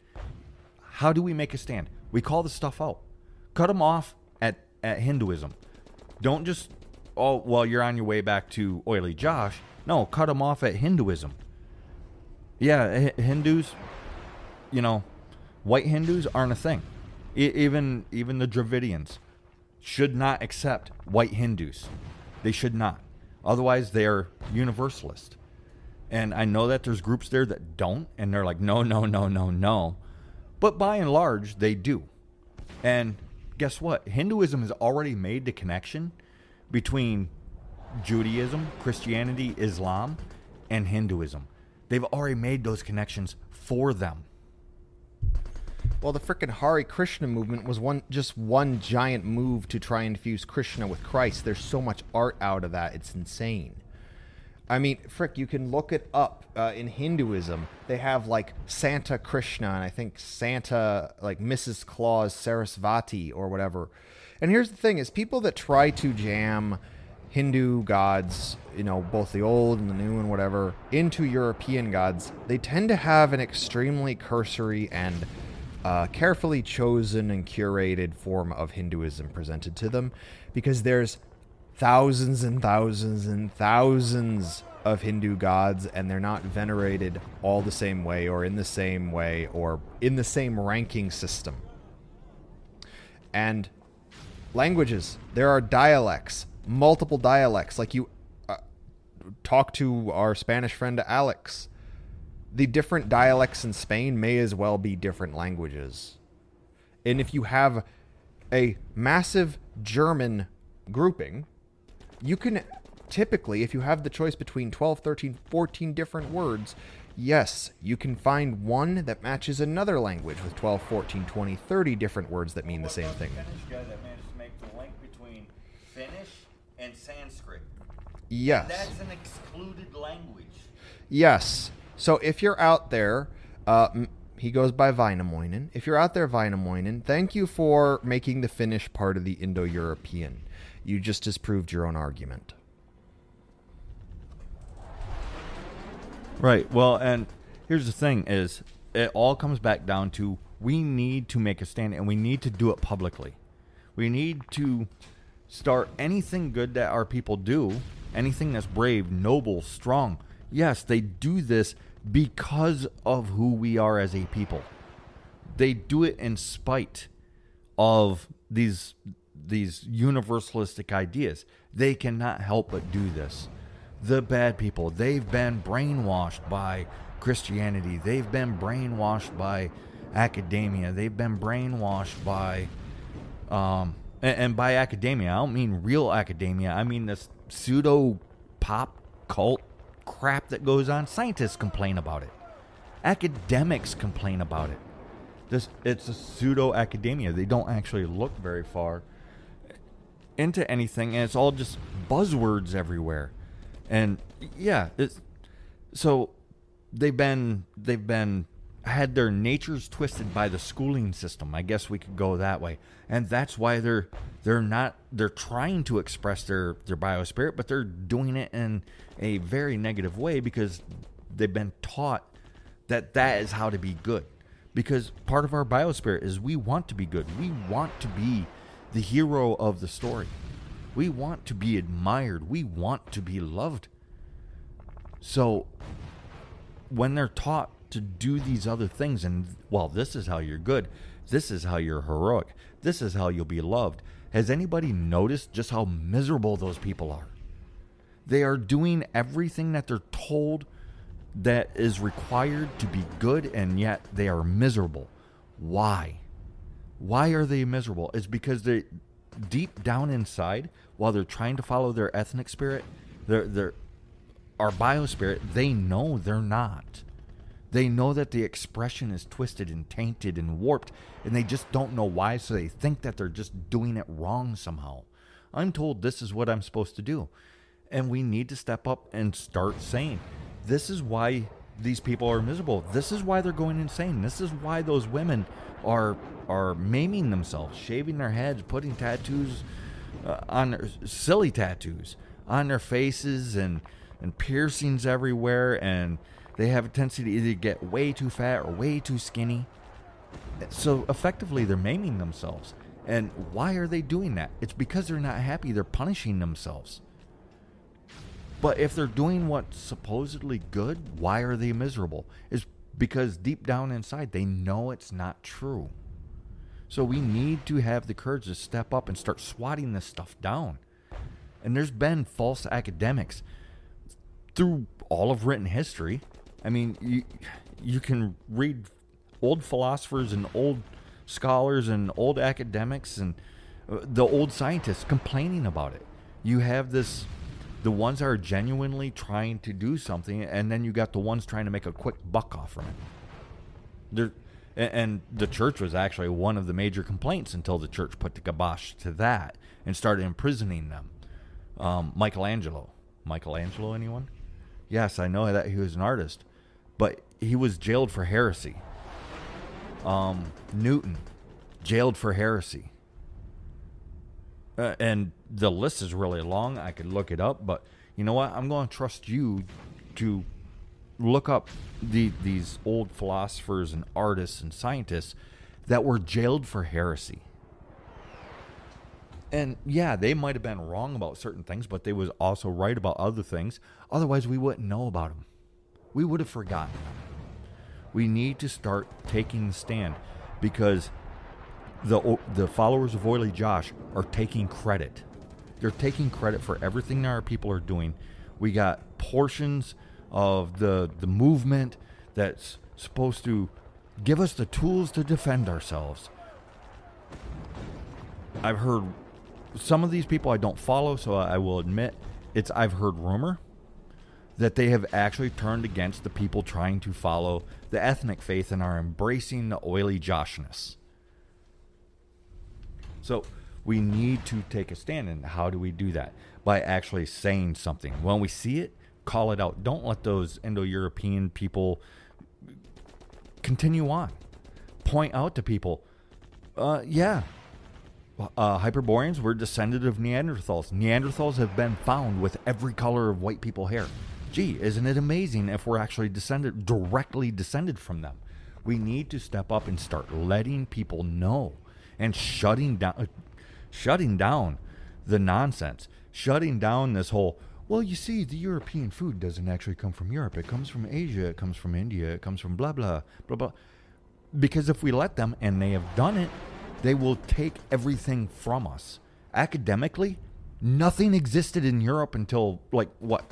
How do we make a stand? We call the stuff out. Cut them off at, at Hinduism. Don't just, oh, well, you're on your way back to Oily Josh. No, cut them off at Hinduism. Yeah, Hindus, you know, white Hindus aren't a thing. E- even even the Dravidians should not accept white Hindus. They should not. Otherwise, they are universalist. And I know that there's groups there that don't, and they're like, no, no, no, no, no. But by and large, they do. And guess what? Hinduism has already made the connection between Judaism, Christianity, Islam, and Hinduism. They've already made those connections for them. Well, the frickin' Hare Krishna movement was one just one giant move to try and fuse Krishna with Christ. There's so much art out of that; it's insane. I mean, frick, you can look it up uh, in Hinduism. They have like Santa Krishna, and I think Santa like Mrs. Claus Sarasvati or whatever. And here's the thing: is people that try to jam Hindu gods, you know, both the old and the new and whatever, into European gods, they tend to have an extremely cursory and uh, carefully chosen and curated form of Hinduism presented to them because there's thousands and thousands and thousands of Hindu gods and they're not venerated all the same way or in the same way or in the same ranking system. And languages, there are dialects, multiple dialects. Like you uh, talk to our Spanish friend Alex the different dialects in Spain may as well be different languages. And if you have a massive German grouping, you can typically, if you have the choice between 12, 13, 14 different words, yes, you can find one that matches another language with 12, 14, 20, 30 different words that mean the same thing. Finnish guy that managed to make the link between Finnish and Sanskrit. Yes. That's an excluded language. Yes. So if you're out there, uh, he goes by Vainamoinen. If you're out there, Vainamoinen, thank you for making the Finnish part of the Indo European. You just disproved your own argument. Right. Well, and here's the thing is it all comes back down to we need to make a stand and we need to do it publicly. We need to start anything good that our people do, anything that's brave, noble, strong. Yes, they do this because of who we are as a people. They do it in spite of these these universalistic ideas. They cannot help but do this. The bad people, they've been brainwashed by Christianity. They've been brainwashed by academia. They've been brainwashed by um and, and by academia, I don't mean real academia. I mean this pseudo pop cult crap that goes on. Scientists complain about it. Academics complain about it. This it's a pseudo academia. They don't actually look very far into anything, and it's all just buzzwords everywhere. And yeah, so they've been they've been had their natures twisted by the schooling system. I guess we could go that way. And that's why they're they're not they're trying to express their their biospirit, but they're doing it in a very negative way because they've been taught that that is how to be good. Because part of our biospirit is we want to be good. We want to be the hero of the story. We want to be admired. We want to be loved. So when they're taught to do these other things. And well this is how you're good. This is how you're heroic. This is how you'll be loved. Has anybody noticed just how miserable those people are? They are doing everything that they're told that is required to be good and yet they are miserable. Why? Why are they miserable? It's because they deep down inside while they're trying to follow their ethnic spirit their their our biospirit they know they're not they know that the expression is twisted and tainted and warped, and they just don't know why, so they think that they're just doing it wrong somehow. I'm told this is what I'm supposed to do. And we need to step up and start saying, this is why these people are miserable. This is why they're going insane. This is why those women are are maiming themselves, shaving their heads, putting tattoos uh, on their silly tattoos on their faces and and piercings everywhere and they have a tendency to either get way too fat or way too skinny. So effectively, they're maiming themselves. And why are they doing that? It's because they're not happy. They're punishing themselves. But if they're doing what's supposedly good, why are they miserable? Is because deep down inside they know it's not true. So we need to have the courage to step up and start swatting this stuff down. And there's been false academics through all of written history I mean, you you can read old philosophers and old scholars and old academics and uh, the old scientists complaining about it. You have this the ones that are genuinely trying to do something and then you got the ones trying to make a quick buck off from it. There and the church was actually one of the major complaints until the church put the kibosh to that and started imprisoning them. Um, Michelangelo. Michelangelo, anyone? Yes, I know that he was an artist but he was jailed for heresy. Um, Newton, jailed for heresy. Uh, and the list is really long. I could look it up, but you know what? I'm going to trust you to look up the, these old philosophers and artists and scientists that were jailed for heresy. And yeah, they might have been wrong about certain things, but they was also right about other things. Otherwise, we wouldn't know about them. We would have forgotten. We need to start taking the stand because the the followers of Oily Josh are taking credit. They're taking credit for everything that our people are doing. We got portions of the the movement that's supposed to give us the tools to defend ourselves. I've heard some of these people I don't follow, so I will admit it's I've heard rumor that they have actually turned against the people trying to follow the ethnic faith and are embracing the oily Joshness. So we need to take a stand. And how do we do that? By actually saying something. When we see it, call it out. Don't let those Indo European people continue on. Point out to people, uh, yeah, uh, Hyperboreans were descended of Neanderthals. Neanderthals have been found with every color of white people hair. Gee, isn't it amazing if we're actually descended directly descended from them? We need to step up and start letting people know and shutting down uh, shutting down the nonsense, shutting down this whole well, you see, the European food doesn't actually come from Europe. It comes from Asia, it comes from India, it comes from blah blah blah blah. Because if we let them and they have done it, they will take everything from us. Academically, nothing existed in Europe until like what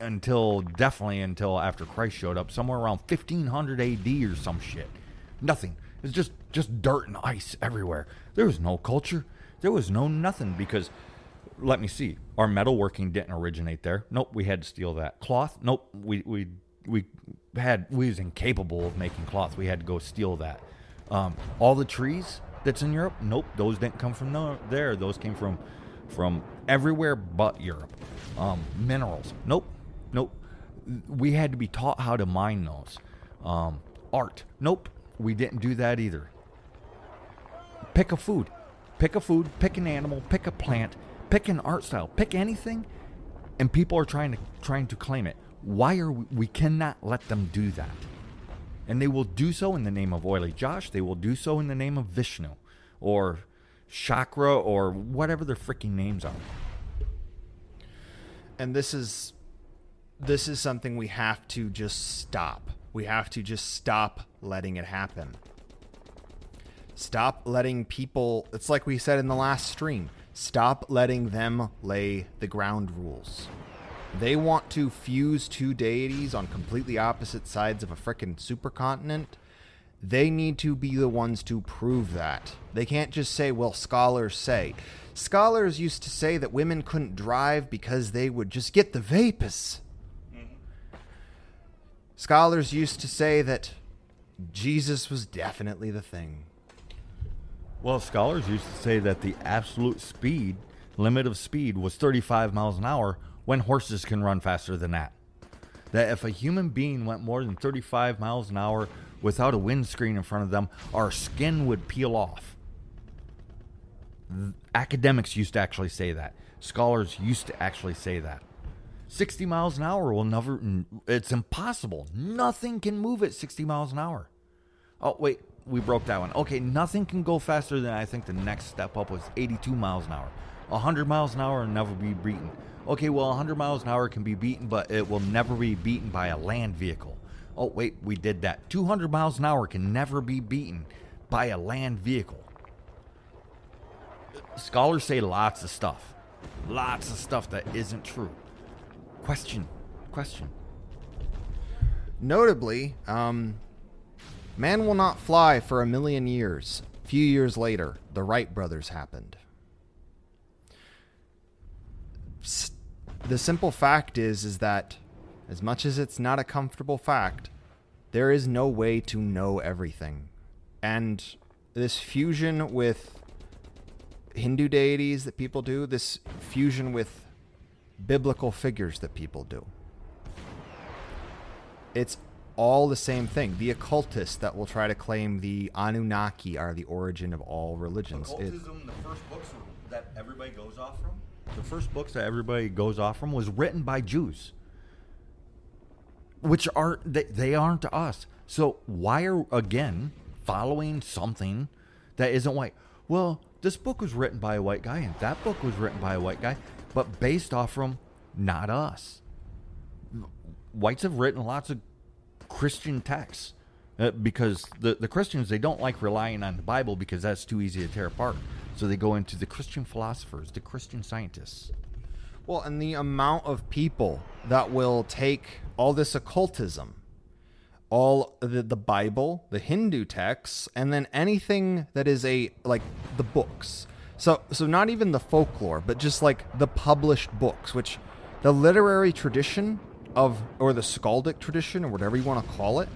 until definitely until after Christ showed up, somewhere around 1500 AD or some shit. Nothing. It's just just dirt and ice everywhere. There was no culture. There was no nothing because let me see. Our metalworking didn't originate there. Nope, we had to steal that. Cloth? Nope, we we we had we was incapable of making cloth. We had to go steal that. Um, all the trees that's in Europe? Nope, those didn't come from there. Those came from from everywhere but Europe. Um, minerals? Nope. We had to be taught how to mine those. Um, art? Nope, we didn't do that either. Pick a food. Pick a food, pick an animal, pick a plant, pick an art style, pick anything, and people are trying to trying to claim it. Why are we, we cannot let them do that? And they will do so in the name of Oily Josh. They will do so in the name of Vishnu or Chakra or whatever their freaking names are. And this is this is something we have to just stop. We have to just stop letting it happen. Stop letting people, it's like we said in the last stream, stop letting them lay the ground rules. They want to fuse two deities on completely opposite sides of a frickin' supercontinent. They need to be the ones to prove that. They can't just say, well, scholars say. Scholars used to say that women couldn't drive because they would just get the vapors. Scholars used to say that Jesus was definitely the thing. Well, scholars used to say that the absolute speed limit of speed was 35 miles an hour when horses can run faster than that. That if a human being went more than 35 miles an hour without a windscreen in front of them, our skin would peel off. Academics used to actually say that. Scholars used to actually say that. 60 miles an hour will never, it's impossible. Nothing can move at 60 miles an hour. Oh, wait, we broke that one. Okay, nothing can go faster than I think the next step up was 82 miles an hour. 100 miles an hour will never be beaten. Okay, well, 100 miles an hour can be beaten, but it will never be beaten by a land vehicle. Oh, wait, we did that. 200 miles an hour can never be beaten by a land vehicle. Scholars say lots of stuff. Lots of stuff that isn't true. Question. Question. Notably, um, man will not fly for a million years. A few years later, the Wright brothers happened. The simple fact is is that as much as it's not a comfortable fact, there is no way to know everything. And this fusion with Hindu deities that people do, this fusion with biblical figures that people do. It's all the same thing. The occultists that will try to claim the Anunnaki are the origin of all religions. Occultism, it, the first books that everybody goes off from? The first books that everybody goes off from was written by Jews. Which are they, they aren't to us. So why are again following something that isn't white. Well, this book was written by a white guy, and that book was written by a white guy, but based off from not us. Whites have written lots of Christian texts uh, because the, the Christians, they don't like relying on the Bible because that's too easy to tear apart. So they go into the Christian philosophers, the Christian scientists. Well, and the amount of people that will take all this occultism, all the, the Bible, the Hindu texts, and then anything that is a like the books. So so not even the folklore, but just like the published books, which the literary tradition of or the skaldic tradition or whatever you want to call it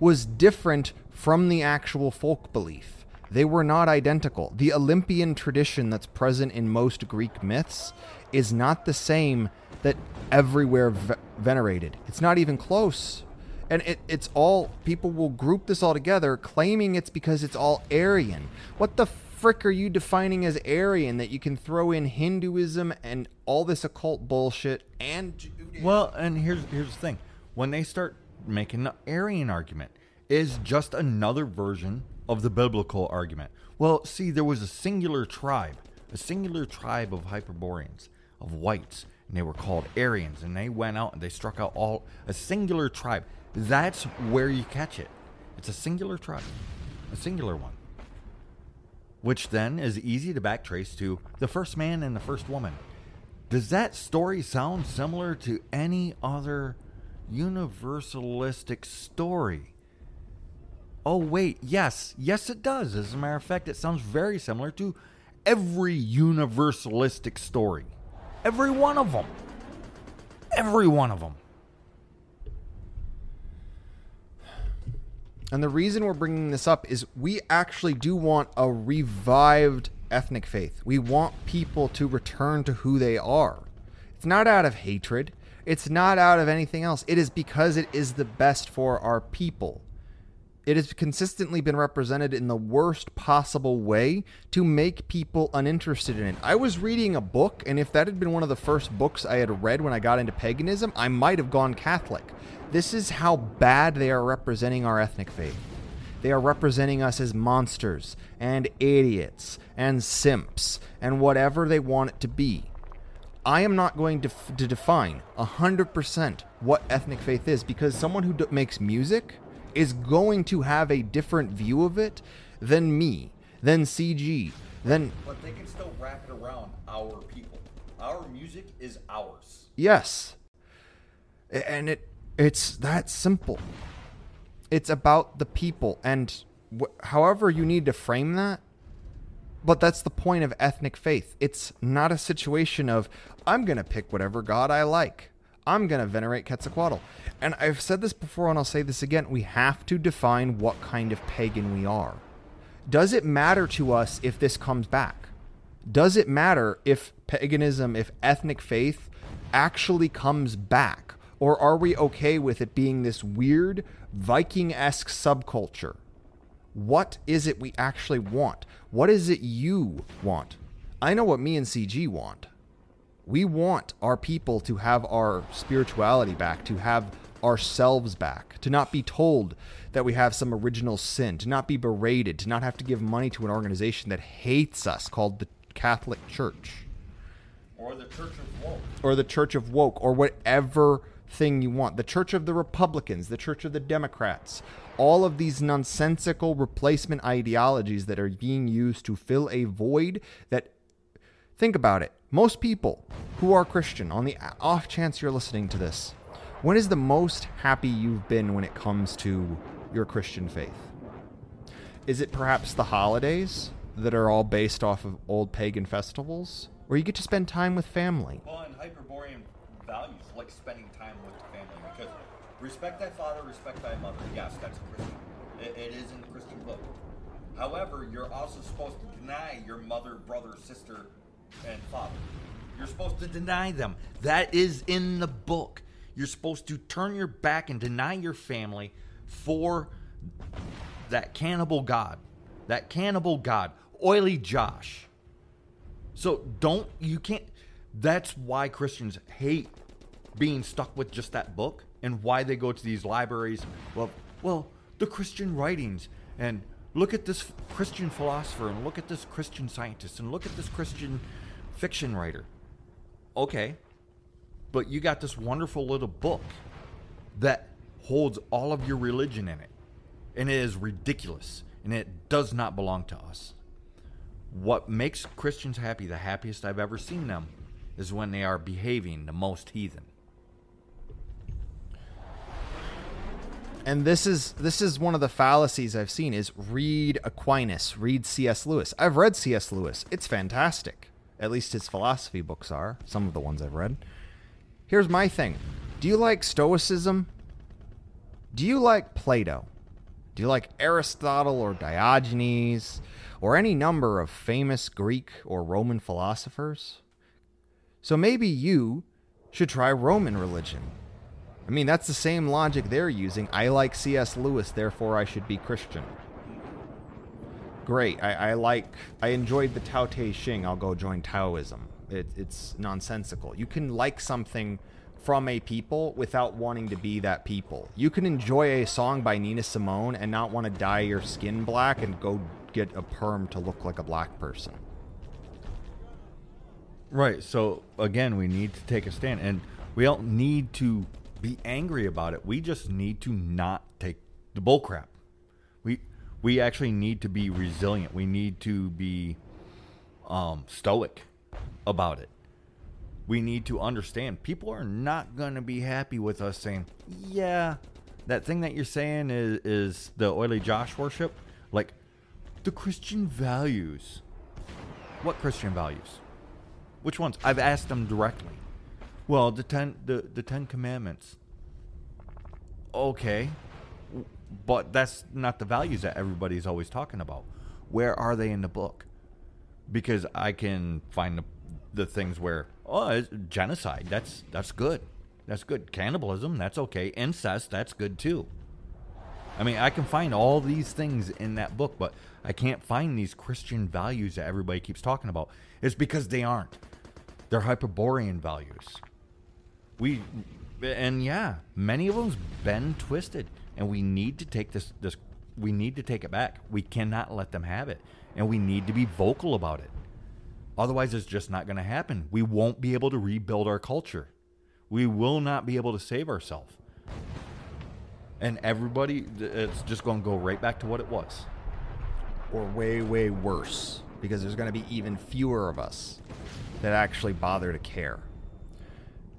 was different from the actual folk belief. They were not identical. The Olympian tradition that's present in most Greek myths is not the same that everywhere ve- venerated. It's not even close. And it, it's all, people will group this all together claiming it's because it's all Aryan. What the frick are you defining as Aryan that you can throw in Hinduism and all this occult bullshit and Judaism? Well, and here's here's the thing: when they start making the Aryan argument, is just another version of the biblical argument. Well, see, there was a singular tribe, a singular tribe of Hyperboreans, of whites, and they were called Aryans, and they went out and they struck out all a singular tribe. That's where you catch it. It's a singular tribe, a singular one, which then is easy to backtrace to the first man and the first woman. Does that story sound similar to any other universalistic story? Oh, wait, yes, yes, it does. As a matter of fact, it sounds very similar to every universalistic story. Every one of them. Every one of them. And the reason we're bringing this up is we actually do want a revived ethnic faith. We want people to return to who they are. It's not out of hatred, it's not out of anything else. It is because it is the best for our people. It has consistently been represented in the worst possible way to make people uninterested in it. I was reading a book, and if that had been one of the first books I had read when I got into paganism, I might have gone Catholic. This is how bad they are representing our ethnic faith. They are representing us as monsters and idiots and simps and whatever they want it to be. I am not going to, f- to define 100% what ethnic faith is because someone who d- makes music is going to have a different view of it than me, than CG, than. But they can still wrap it around our people. Our music is ours. Yes. And it it's that simple. It's about the people and wh- however you need to frame that. But that's the point of ethnic faith. It's not a situation of I'm going to pick whatever god I like. I'm going to venerate Quetzalcoatl. And I've said this before and I'll say this again. We have to define what kind of pagan we are. Does it matter to us if this comes back? Does it matter if paganism, if ethnic faith actually comes back? Or are we okay with it being this weird Viking esque subculture? What is it we actually want? What is it you want? I know what me and CG want. We want our people to have our spirituality back, to have ourselves back, to not be told that we have some original sin, to not be berated, to not have to give money to an organization that hates us called the Catholic Church Or the Church of Woke. or the Church of Woke or whatever thing you want. The Church of the Republicans, the Church of the Democrats. All of these nonsensical replacement ideologies that are being used to fill a void that think about it. Most people who are Christian, on the off chance you're listening to this, when is the most happy you've been when it comes to your Christian faith? Is it perhaps the holidays that are all based off of old pagan festivals? Where you get to spend time with family? Well, and Hyperborean values like spending time with family because respect thy father, respect thy mother. Yes, that's a Christian. It, it is in the Christian book. However, you're also supposed to deny your mother, brother, sister, and father. You're supposed to deny them. That is in the book. You're supposed to turn your back and deny your family for that cannibal god. That cannibal god. Oily Josh. So don't you can't that's why Christians hate being stuck with just that book and why they go to these libraries. Well, well, the Christian writings and look at this Christian philosopher and look at this Christian scientist and look at this Christian fiction writer. Okay. But you got this wonderful little book that holds all of your religion in it. And it is ridiculous. And it does not belong to us. What makes Christians happy, the happiest I've ever seen them, is when they are behaving the most heathen. and this is this is one of the fallacies I've seen is read Aquinas, read C.S. Lewis. I've read C.S. Lewis. It's fantastic. At least his philosophy books are. Some of the ones I've read. Here's my thing. Do you like Stoicism? Do you like Plato? Do you like Aristotle or Diogenes or any number of famous Greek or Roman philosophers? So maybe you should try Roman religion I mean, that's the same logic they're using. I like C.S. Lewis, therefore I should be Christian. Great. I, I like, I enjoyed the Tao Te Ching. I'll go join Taoism. It, it's nonsensical. You can like something from a people without wanting to be that people. You can enjoy a song by Nina Simone and not want to dye your skin black and go get a perm to look like a black person. Right. So again, we need to take a stand, and we don't need to be angry about it. We just need to not take the bull crap. We we actually need to be resilient. We need to be um, stoic about it. We need to understand people are not going to be happy with us saying, "Yeah, that thing that you're saying is is the oily Josh worship." Like the Christian values. What Christian values? Which ones? I've asked them directly. Well, the ten the, the Ten Commandments. Okay, but that's not the values that everybody's always talking about. Where are they in the book? Because I can find the, the things where oh genocide that's that's good, that's good. Cannibalism that's okay. Incest that's good too. I mean, I can find all these things in that book, but I can't find these Christian values that everybody keeps talking about. It's because they aren't. They're Hyperborean values we and yeah, many of them's been twisted, and we need to take this this we need to take it back. We cannot let them have it, and we need to be vocal about it. Otherwise, it's just not going to happen. We won't be able to rebuild our culture. We will not be able to save ourselves. And everybody, it's just going to go right back to what it was. Or way, way worse, because there's going to be even fewer of us that actually bother to care.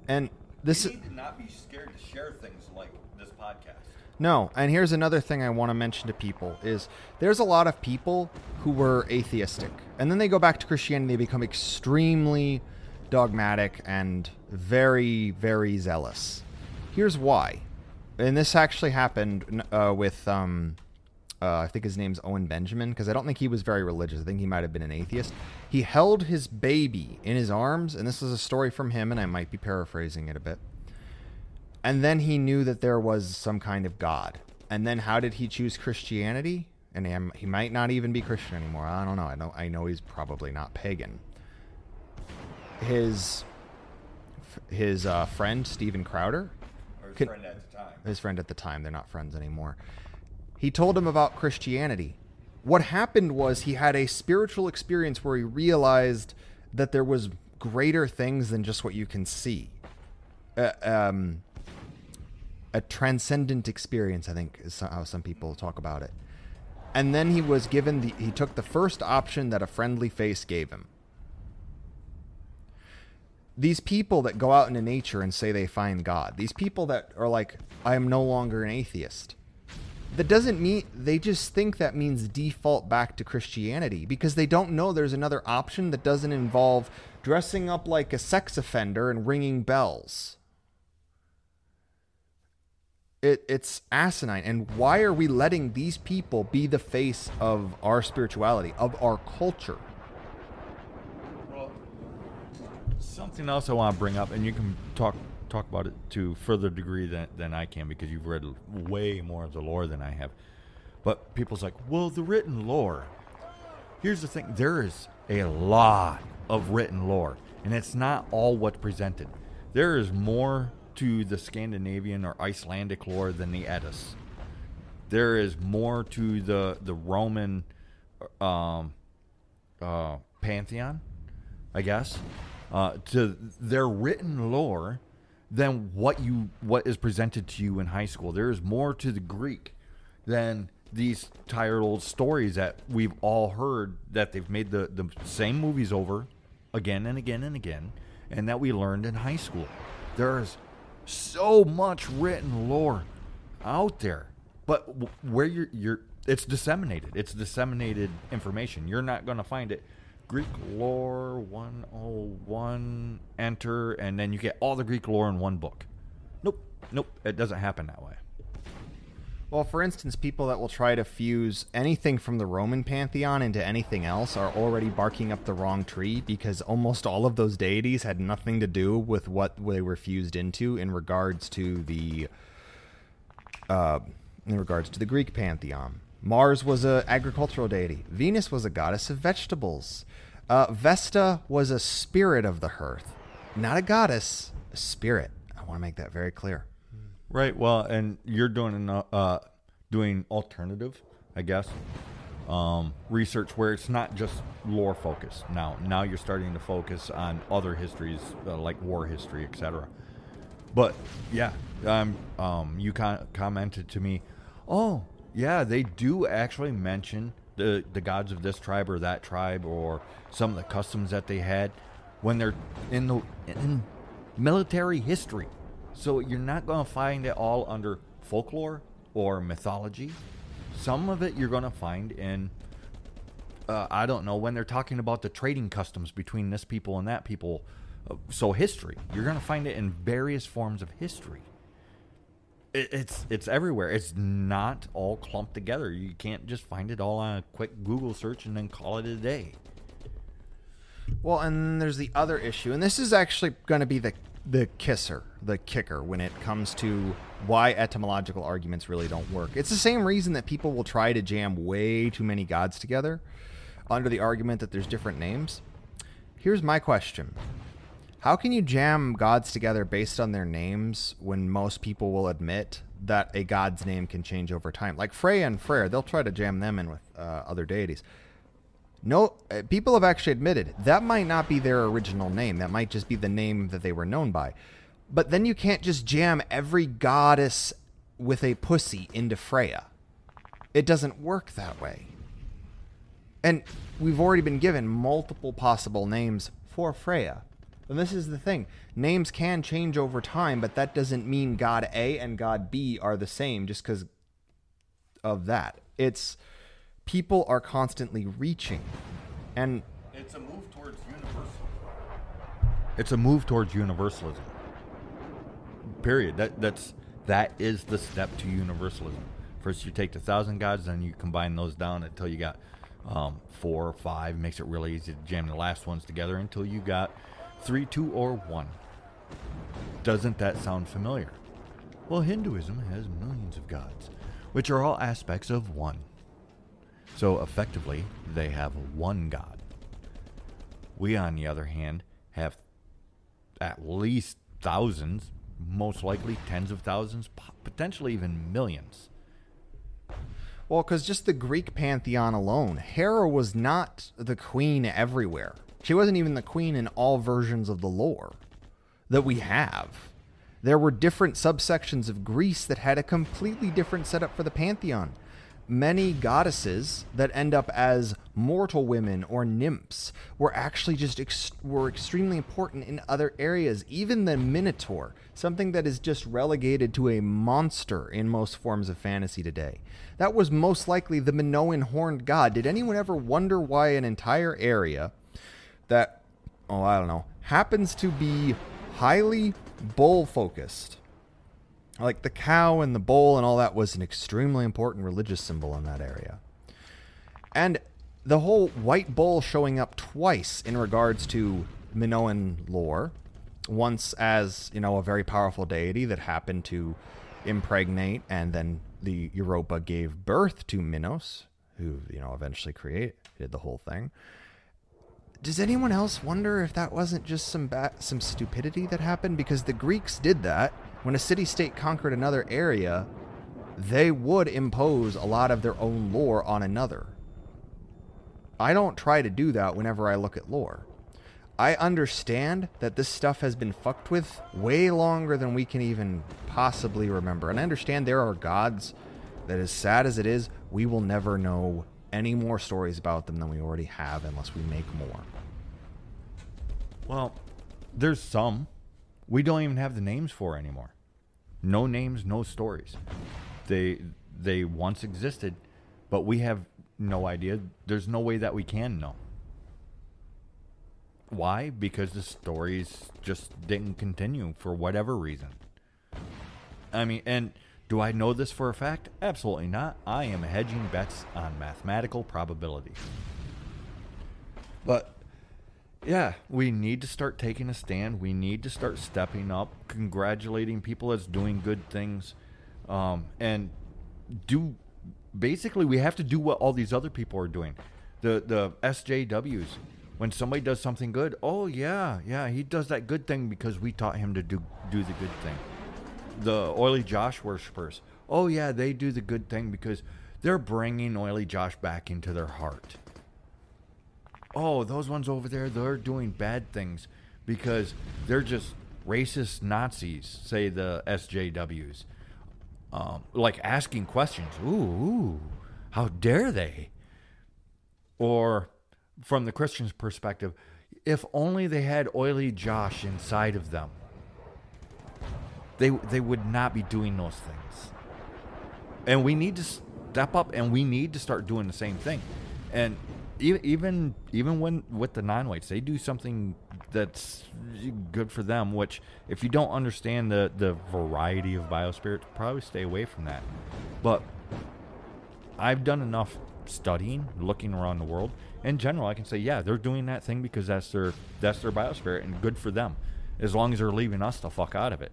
And this you need to not be scared to share things like this podcast. No, and here's another thing I want to mention to people is there's a lot of people who were atheistic and then they go back to Christianity they become extremely dogmatic and very very zealous. Here's why. And this actually happened uh, with um, uh, I think his name's Owen Benjamin, because I don't think he was very religious. I think he might have been an atheist. He held his baby in his arms, and this is a story from him, and I might be paraphrasing it a bit. And then he knew that there was some kind of God. And then how did he choose Christianity? And he, he might not even be Christian anymore. I don't know. I know. I know he's probably not pagan. His his uh, friend Steven Crowder. Or his friend at the time. His friend at the time. They're not friends anymore he told him about Christianity. What happened was he had a spiritual experience where he realized that there was greater things than just what you can see. Uh, um, a transcendent experience, I think, is how some people talk about it. And then he was given the he took the first option that a friendly face gave him. These people that go out into nature and say they find God, these people that are like, I am no longer an atheist that doesn't mean they just think that means default back to Christianity because they don't know there's another option that doesn't involve dressing up like a sex offender and ringing bells. It, it's asinine. And why are we letting these people be the face of our spirituality, of our culture? Well, something else I want to bring up, and you can talk talk about it to further degree than, than I can because you've read way more of the lore than I have. But people's like, well, the written lore. Here's the thing there is a lot of written lore, and it's not all what's presented. There is more to the Scandinavian or Icelandic lore than the Eddas. there is more to the the Roman um, uh, pantheon, I guess, uh, to their written lore than what you what is presented to you in high school. There is more to the Greek than these tired old stories that we've all heard that they've made the, the same movies over again and again and again and that we learned in high school. There's so much written lore out there. But where you're you're it's disseminated. It's disseminated information. You're not going to find it Greek lore 101 enter and then you get all the Greek lore in one book. Nope. Nope, it doesn't happen that way. Well, for instance, people that will try to fuse anything from the Roman pantheon into anything else are already barking up the wrong tree because almost all of those deities had nothing to do with what they were fused into in regards to the uh, in regards to the Greek pantheon. Mars was an agricultural deity. Venus was a goddess of vegetables. Uh, Vesta was a spirit of the hearth, not a goddess, a spirit. I want to make that very clear. Right. Well, and you're doing an, uh, doing alternative, I guess, um, research where it's not just lore focused. Now, now you're starting to focus on other histories uh, like war history, etc. But yeah, um, um, you con- commented to me, oh yeah, they do actually mention the the gods of this tribe or that tribe or some of the customs that they had when they're in the in military history. So you're not going to find it all under folklore or mythology. Some of it you're going to find in, uh, I don't know, when they're talking about the trading customs between this people and that people. Uh, so history, you're going to find it in various forms of history. It, it's it's everywhere. It's not all clumped together. You can't just find it all on a quick Google search and then call it a day. Well, and there's the other issue, and this is actually going to be the the kisser, the kicker when it comes to why etymological arguments really don't work. It's the same reason that people will try to jam way too many gods together under the argument that there's different names. Here's my question. How can you jam gods together based on their names when most people will admit that a god's name can change over time? Like Freya and Freyr, they'll try to jam them in with uh, other deities. No, uh, people have actually admitted that might not be their original name. That might just be the name that they were known by. But then you can't just jam every goddess with a pussy into Freya. It doesn't work that way. And we've already been given multiple possible names for Freya. And this is the thing names can change over time, but that doesn't mean God A and God B are the same just because of that. It's people are constantly reaching. And it's a move towards universalism. It's a move towards universalism. Period. That that's that is the step to universalism. First, you take the thousand gods, then you combine those down until you got um, four or five. Makes it really easy to jam the last ones together until you got three, two, or one. Doesn't that sound familiar? Well, Hinduism has millions of gods, which are all aspects of one. So effectively, they have one God. We, on the other hand, have at least thousands, most likely tens of thousands, potentially even millions. Well, because just the Greek pantheon alone, Hera was not the queen everywhere. She wasn't even the queen in all versions of the lore that we have. There were different subsections of Greece that had a completely different setup for the pantheon many goddesses that end up as mortal women or nymphs were actually just ex- were extremely important in other areas even the minotaur something that is just relegated to a monster in most forms of fantasy today. That was most likely the minoan horned god. Did anyone ever wonder why an entire area that oh i don't know happens to be highly bull focused like the cow and the bull and all that was an extremely important religious symbol in that area. And the whole white bull showing up twice in regards to Minoan lore, once as, you know, a very powerful deity that happened to impregnate and then the Europa gave birth to Minos, who, you know, eventually created the whole thing. Does anyone else wonder if that wasn't just some ba- some stupidity that happened because the Greeks did that when a city state conquered another area, they would impose a lot of their own lore on another. I don't try to do that whenever I look at lore. I understand that this stuff has been fucked with way longer than we can even possibly remember. And I understand there are gods that, as sad as it is, we will never know any more stories about them than we already have unless we make more. Well, there's some we don't even have the names for anymore. No names, no stories. They they once existed, but we have no idea. There's no way that we can know. Why? Because the stories just didn't continue for whatever reason. I mean, and do I know this for a fact? Absolutely not. I am hedging bets on mathematical probability. But yeah, we need to start taking a stand. We need to start stepping up, congratulating people as doing good things, um, and do. Basically, we have to do what all these other people are doing. The the SJWs. When somebody does something good, oh yeah, yeah, he does that good thing because we taught him to do do the good thing. The oily Josh worshippers, oh yeah, they do the good thing because they're bringing oily Josh back into their heart oh, those ones over there, they're doing bad things because they're just racist Nazis, say the SJWs. Um, like asking questions. Ooh, ooh, how dare they? Or from the Christian's perspective, if only they had oily Josh inside of them, they they would not be doing those things. And we need to step up and we need to start doing the same thing. And even even when with the non-whites, they do something that's good for them. Which, if you don't understand the the variety of biospirits, probably stay away from that. But I've done enough studying, looking around the world. In general, I can say, yeah, they're doing that thing because that's their that's their biospirit and good for them, as long as they're leaving us the fuck out of it.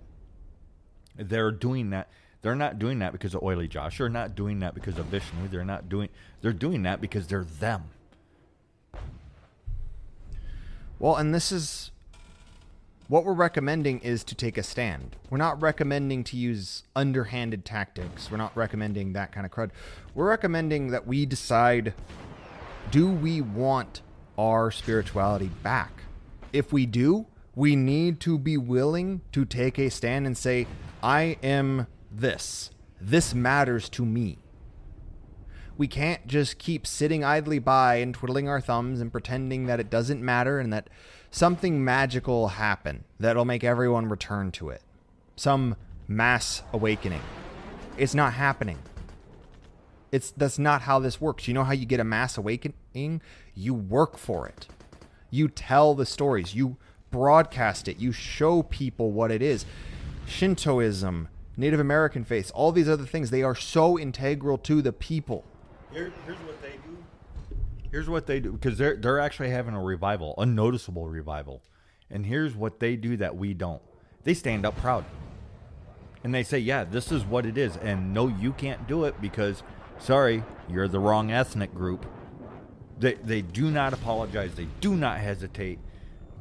They're doing that they're not doing that because of oily Josh. They're not doing that because of Vishnu. They're not doing. They're doing that because they're them. Well, and this is what we're recommending is to take a stand. We're not recommending to use underhanded tactics. We're not recommending that kind of crud. We're recommending that we decide do we want our spirituality back? If we do, we need to be willing to take a stand and say, I am this. This matters to me. We can't just keep sitting idly by and twiddling our thumbs and pretending that it doesn't matter and that something magical will happen that'll make everyone return to it. Some mass awakening. It's not happening. It's that's not how this works. You know how you get a mass awakening? You work for it. You tell the stories. You broadcast it. You show people what it is. Shintoism, Native American faiths, all these other things, they are so integral to the people. Here, here's what they do. Here's what they do because they're they're actually having a revival, a noticeable revival, and here's what they do that we don't. They stand up proud, and they say, "Yeah, this is what it is," and no, you can't do it because, sorry, you're the wrong ethnic group. They they do not apologize. They do not hesitate.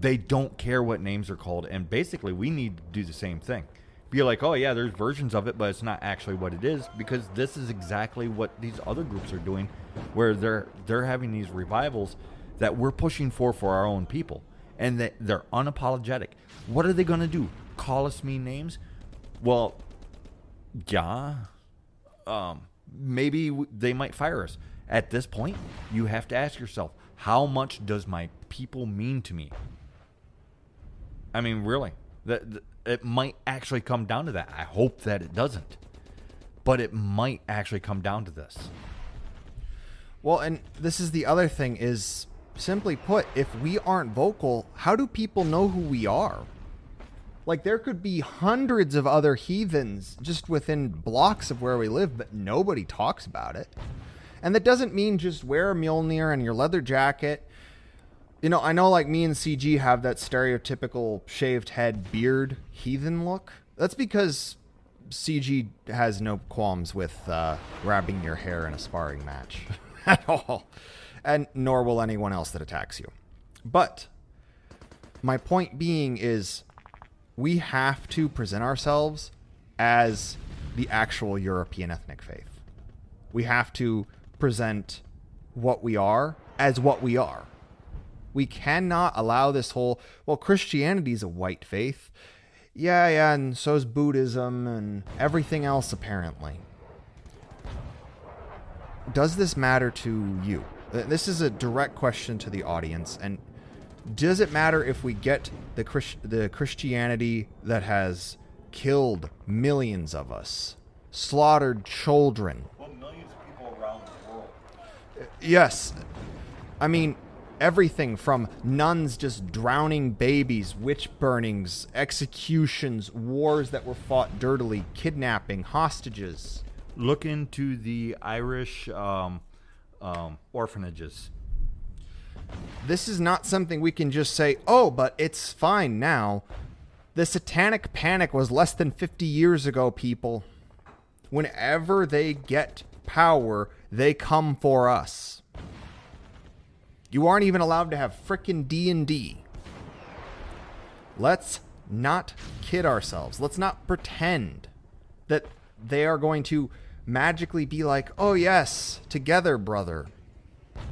They don't care what names are called, and basically, we need to do the same thing be like, oh yeah, there's versions of it, but it's not actually what it is because this is exactly what these other groups are doing, where they're they're having these revivals that we're pushing for for our own people, and that they're unapologetic. What are they going to do? Call us mean names? Well, yeah, um, maybe they might fire us. At this point, you have to ask yourself, how much does my people mean to me? I mean, really, that it might actually come down to that. I hope that it doesn't. But it might actually come down to this. Well, and this is the other thing is simply put, if we aren't vocal, how do people know who we are? Like there could be hundreds of other heathens just within blocks of where we live, but nobody talks about it. And that doesn't mean just wear a Mjolnir and your leather jacket you know, I know like me and CG have that stereotypical shaved head, beard, heathen look. That's because CG has no qualms with uh, grabbing your hair in a sparring match at all, and nor will anyone else that attacks you. But my point being is, we have to present ourselves as the actual European ethnic faith. We have to present what we are as what we are. We cannot allow this whole, well, Christianity is a white faith. Yeah, yeah, and so is Buddhism and everything else, apparently. Does this matter to you? This is a direct question to the audience. And does it matter if we get the, Chris- the Christianity that has killed millions of us, slaughtered children, Well, millions of people around the world. Yes. I mean, everything from nuns just drowning babies, witch burnings, executions, wars that were fought dirtily, kidnapping, hostages. Look into the Irish um, um, orphanages. This is not something we can just say, oh, but it's fine now. The satanic panic was less than 50 years ago, people. Whenever they get power, they come for us. You aren't even allowed to have frickin' D&D. Let's not kid ourselves. Let's not pretend that they are going to magically be like, "Oh yes, together, brother."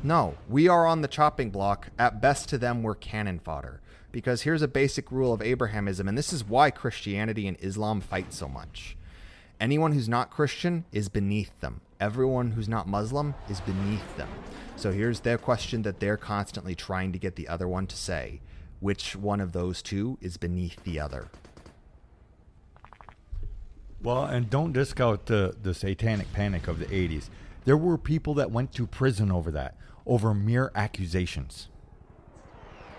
No, we are on the chopping block. At best to them, we're cannon fodder. Because here's a basic rule of Abrahamism, and this is why Christianity and Islam fight so much. Anyone who's not Christian is beneath them. Everyone who's not Muslim is beneath them. So here's their question that they're constantly trying to get the other one to say. Which one of those two is beneath the other? Well, and don't discount the, the satanic panic of the 80s. There were people that went to prison over that, over mere accusations.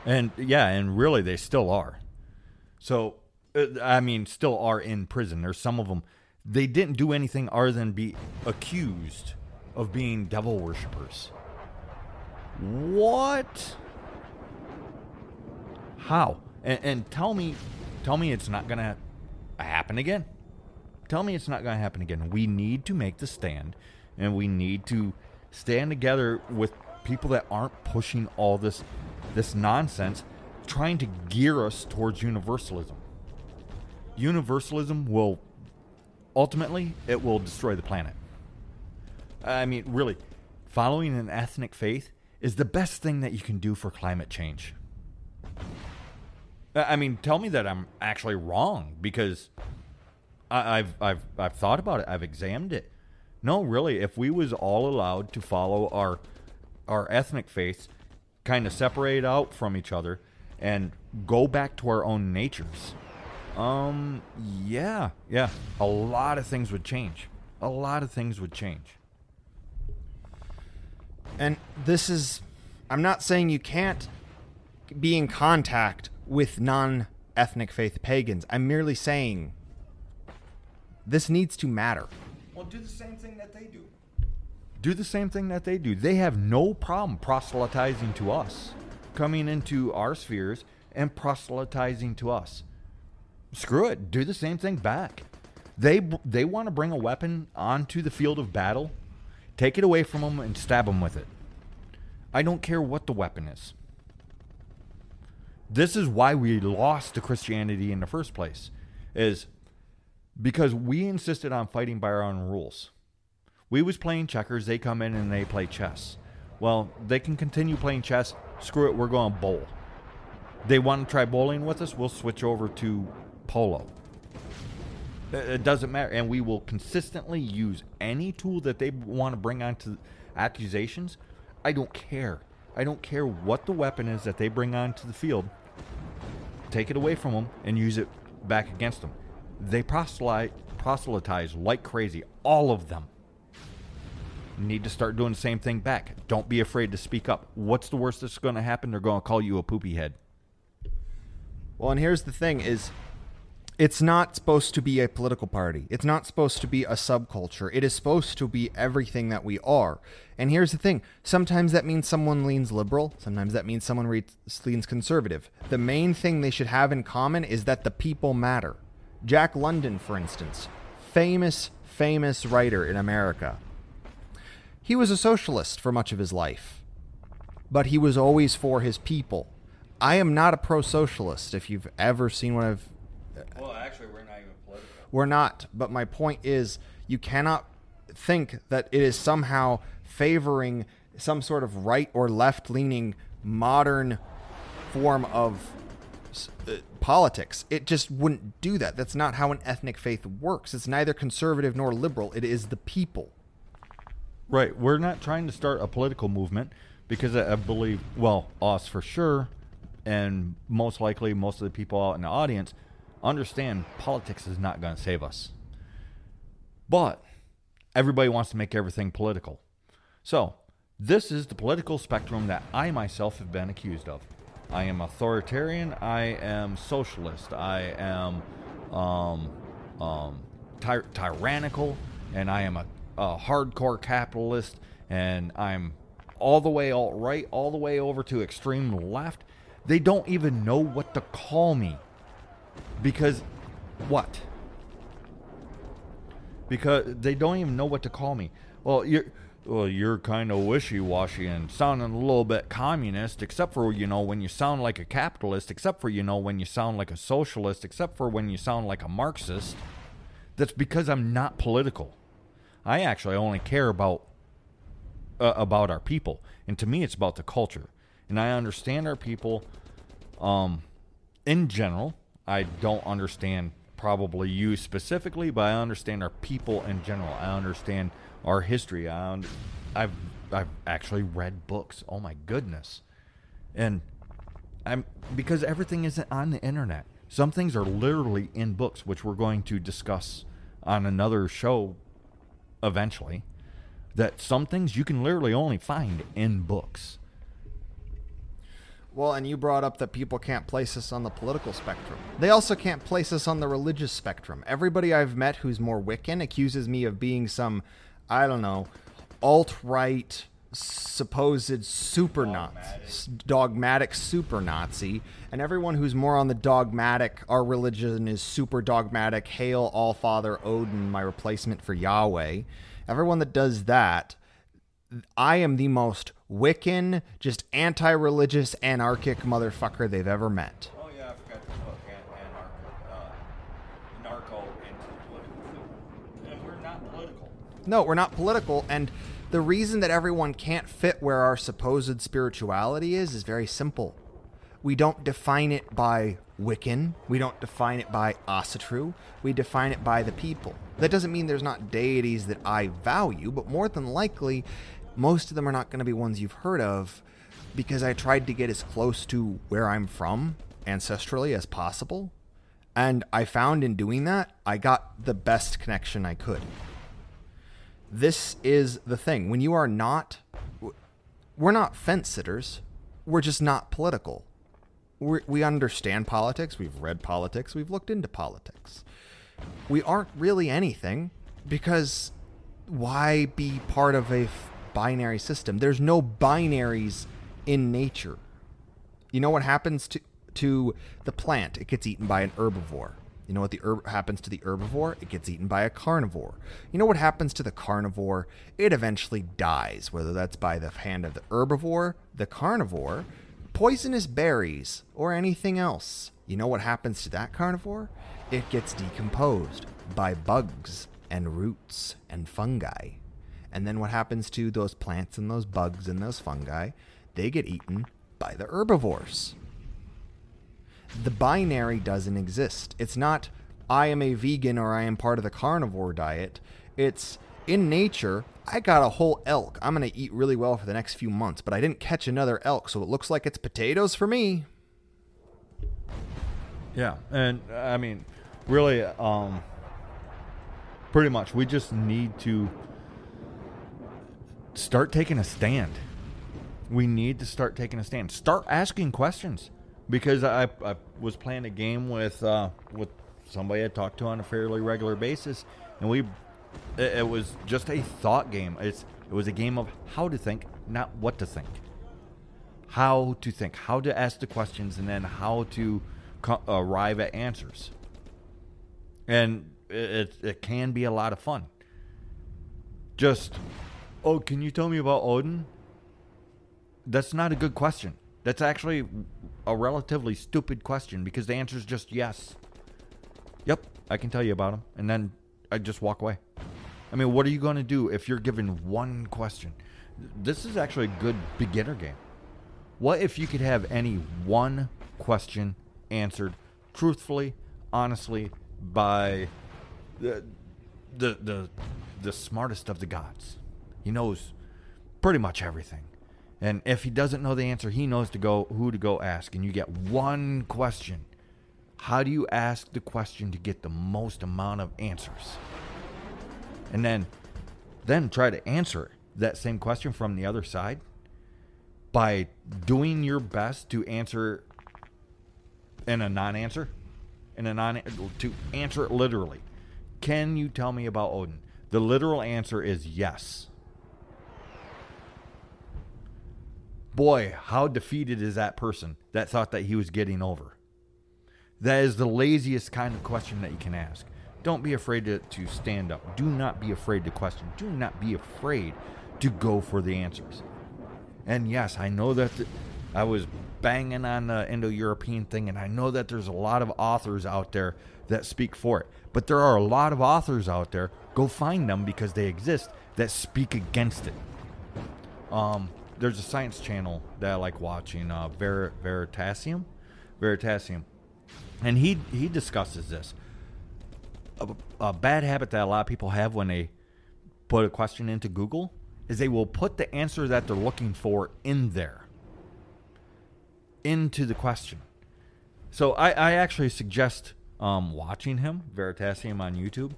And yeah, and really they still are. So, uh, I mean, still are in prison. There's some of them, they didn't do anything other than be accused of being devil worshippers. What? How? And, and tell me, tell me it's not going to happen again. Tell me it's not going to happen again. We need to make the stand, and we need to stand together with people that aren't pushing all this this nonsense, trying to gear us towards universalism. Universalism will ultimately it will destroy the planet. I mean, really, following an ethnic faith is the best thing that you can do for climate change. I mean, tell me that I'm actually wrong because I, I've I've I've thought about it. I've examined it. No, really, if we was all allowed to follow our our ethnic faiths, kind of separate out from each other, and go back to our own natures, um, yeah, yeah, a lot of things would change. A lot of things would change. And this is, I'm not saying you can't be in contact with non ethnic faith pagans. I'm merely saying this needs to matter. Well, do the same thing that they do. Do the same thing that they do. They have no problem proselytizing to us, coming into our spheres and proselytizing to us. Screw it. Do the same thing back. They they want to bring a weapon onto the field of battle, take it away from them and stab them with it. I don't care what the weapon is. This is why we lost to Christianity in the first place. Is because we insisted on fighting by our own rules. We was playing checkers, they come in and they play chess. Well, they can continue playing chess. Screw it, we're going bowl. They want to try bowling with us, we'll switch over to polo. It doesn't matter, and we will consistently use any tool that they want to bring onto accusations. I don't care. I don't care what the weapon is that they bring onto the field. Take it away from them and use it back against them. They proselytize like crazy, all of them. Need to start doing the same thing back. Don't be afraid to speak up. What's the worst that's going to happen? They're going to call you a poopy head. Well, and here's the thing is it's not supposed to be a political party. It's not supposed to be a subculture. It is supposed to be everything that we are. And here's the thing sometimes that means someone leans liberal, sometimes that means someone re- leans conservative. The main thing they should have in common is that the people matter. Jack London, for instance, famous, famous writer in America. He was a socialist for much of his life, but he was always for his people. I am not a pro socialist, if you've ever seen one of Well, actually, we're not even political. we're not. But my point is, you cannot think that it is somehow favoring some sort of right or left leaning modern form of uh, politics. It just wouldn't do that. That's not how an ethnic faith works. It's neither conservative nor liberal. It is the people. Right. We're not trying to start a political movement because I, I believe, well, us for sure, and most likely most of the people out in the audience understand politics is not going to save us. But everybody wants to make everything political. So, this is the political spectrum that I myself have been accused of. I am authoritarian. I am socialist. I am um, um, ty- tyrannical, and I am a, a hardcore capitalist, and I'm all the way alt right, all the way over to extreme left. They don't even know what to call me because what? Because they don't even know what to call me. Well, you're well, you're kind of wishy-washy and sounding a little bit communist, except for you know when you sound like a capitalist, except for you know when you sound like a socialist, except for when you sound like a Marxist. That's because I'm not political. I actually only care about uh, about our people, and to me, it's about the culture. And I understand our people, um, in general. I don't understand probably you specifically, but I understand our people in general. I understand our history. I, I've I've actually read books. Oh my goodness, and I'm because everything isn't on the internet. Some things are literally in books, which we're going to discuss on another show eventually. That some things you can literally only find in books. Well, and you brought up that people can't place us on the political spectrum. They also can't place us on the religious spectrum. Everybody I've met who's more Wiccan accuses me of being some I don't know, alt right, supposed super Nazi, dogmatic super Nazi, and everyone who's more on the dogmatic, our religion is super dogmatic, hail all Father Odin, my replacement for Yahweh. Everyone that does that, I am the most Wiccan, just anti religious, anarchic motherfucker they've ever met. Oh, yeah, I forgot to put uh, narco into political. And we're not political. No, we're not political. And the reason that everyone can't fit where our supposed spirituality is is very simple. We don't define it by Wiccan. We don't define it by Asatru. We define it by the people. That doesn't mean there's not deities that I value, but more than likely, most of them are not going to be ones you've heard of because I tried to get as close to where I'm from ancestrally as possible. And I found in doing that, I got the best connection I could this is the thing. When you are not, we're not fence sitters. We're just not political. we we understand politics. We've read politics. We've looked into politics. We aren't really anything because why be part of a binary system? There's no binaries in nature. You know what happens to to the plant? It gets eaten by an herbivore. You know what the herb happens to the herbivore? It gets eaten by a carnivore. You know what happens to the carnivore? It eventually dies, whether that's by the hand of the herbivore, the carnivore, poisonous berries, or anything else. You know what happens to that carnivore? It gets decomposed by bugs and roots and fungi. And then what happens to those plants and those bugs and those fungi? They get eaten by the herbivores the binary doesn't exist. It's not I am a vegan or I am part of the carnivore diet. It's in nature, I got a whole elk. I'm going to eat really well for the next few months, but I didn't catch another elk, so it looks like it's potatoes for me. Yeah, and I mean, really, um, pretty much, we just need to start taking a stand. We need to start taking a stand. Start asking questions because I, I was playing a game with uh, with somebody I talked to on a fairly regular basis, and we it, it, was just a thought game. It's it was a game of how to think, not what to think. How to think, how to ask the questions, and then how to co- arrive at answers. And it, it can be a lot of fun. Just, oh, can you tell me about Odin? That's not a good question. That's actually a relatively stupid question because the answer is just yes. Yep, I can tell you about him. and then I just walk away. I mean, what are you going to do if you're given one question? This is actually a good beginner game. What if you could have any one question answered truthfully, honestly, by the the the, the smartest of the gods? He knows pretty much everything. And if he doesn't know the answer, he knows to go who to go ask. And you get one question. How do you ask the question to get the most amount of answers? And then then try to answer that same question from the other side by doing your best to answer in a non-answer in a non to answer it literally. Can you tell me about Odin? The literal answer is yes. Boy, how defeated is that person that thought that he was getting over? That is the laziest kind of question that you can ask. Don't be afraid to, to stand up. Do not be afraid to question. Do not be afraid to go for the answers. And yes, I know that the, I was banging on the Indo European thing, and I know that there's a lot of authors out there that speak for it. But there are a lot of authors out there, go find them because they exist, that speak against it. Um, there's a science channel that I like watching, uh, Ver- Veritasium, Veritasium, and he he discusses this. A, a bad habit that a lot of people have when they put a question into Google is they will put the answer that they're looking for in there, into the question. So I, I actually suggest um, watching him, Veritasium on YouTube.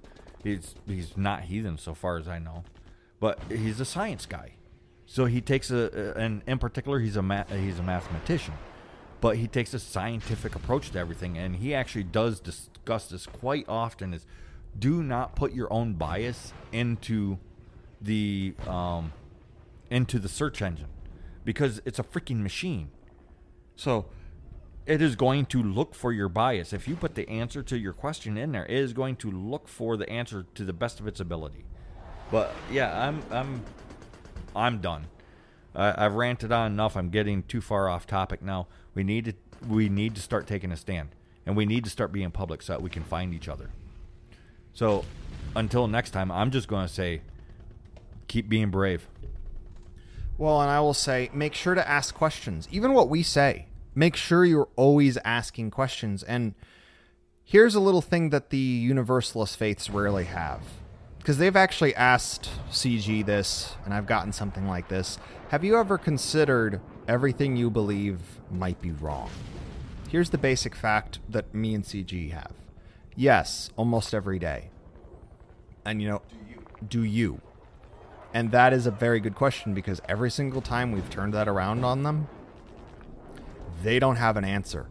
He's he's not heathen so far as I know, but he's a science guy. So he takes a, and in particular, he's a ma- he's a mathematician, but he takes a scientific approach to everything, and he actually does discuss this quite often. Is do not put your own bias into the um, into the search engine because it's a freaking machine. So it is going to look for your bias. If you put the answer to your question in there, it is going to look for the answer to the best of its ability. But yeah, I'm I'm I'm done. I, I've ranted on enough. I'm getting too far off topic now. We need to we need to start taking a stand, and we need to start being public so that we can find each other. So, until next time, I'm just going to say, keep being brave. Well, and I will say, make sure to ask questions. Even what we say, make sure you're always asking questions. And here's a little thing that the Universalist faiths rarely have because they've actually asked CG this, and I've gotten something like this. Have you ever considered everything you believe might be wrong? Here's the basic fact that me and CG have. Yes, almost every day. And you know, do you? Do you? And that is a very good question because every single time we've turned that around on them, they don't have an answer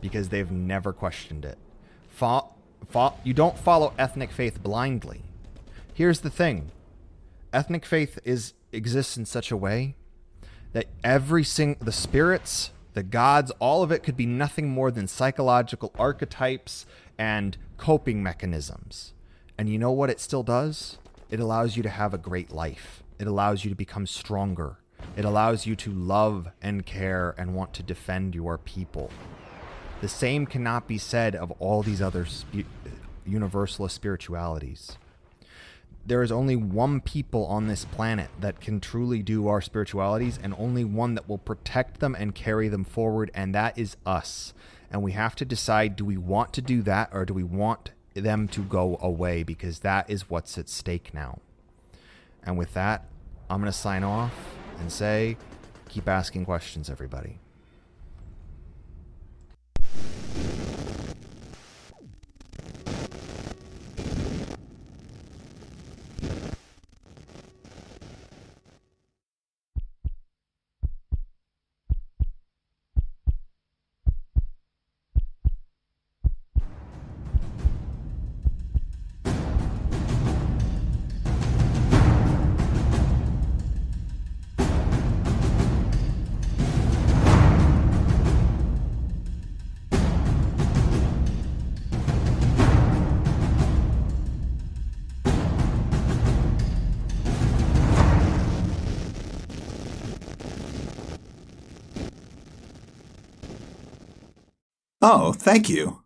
because they've never questioned it. Fo- fo- you don't follow ethnic faith blindly. Here's the thing. Ethnic faith is exists in such a way that every sing the spirits, the gods, all of it could be nothing more than psychological archetypes and coping mechanisms. And you know what it still does? It allows you to have a great life. It allows you to become stronger. It allows you to love and care and want to defend your people. The same cannot be said of all these other spe- universalist spiritualities there is only one people on this planet that can truly do our spiritualities and only one that will protect them and carry them forward and that is us. And we have to decide do we want to do that or do we want them to go away? Because that is what's at stake now. And with that i'm going to sign off and say keep asking questions everybody Oh, thank you.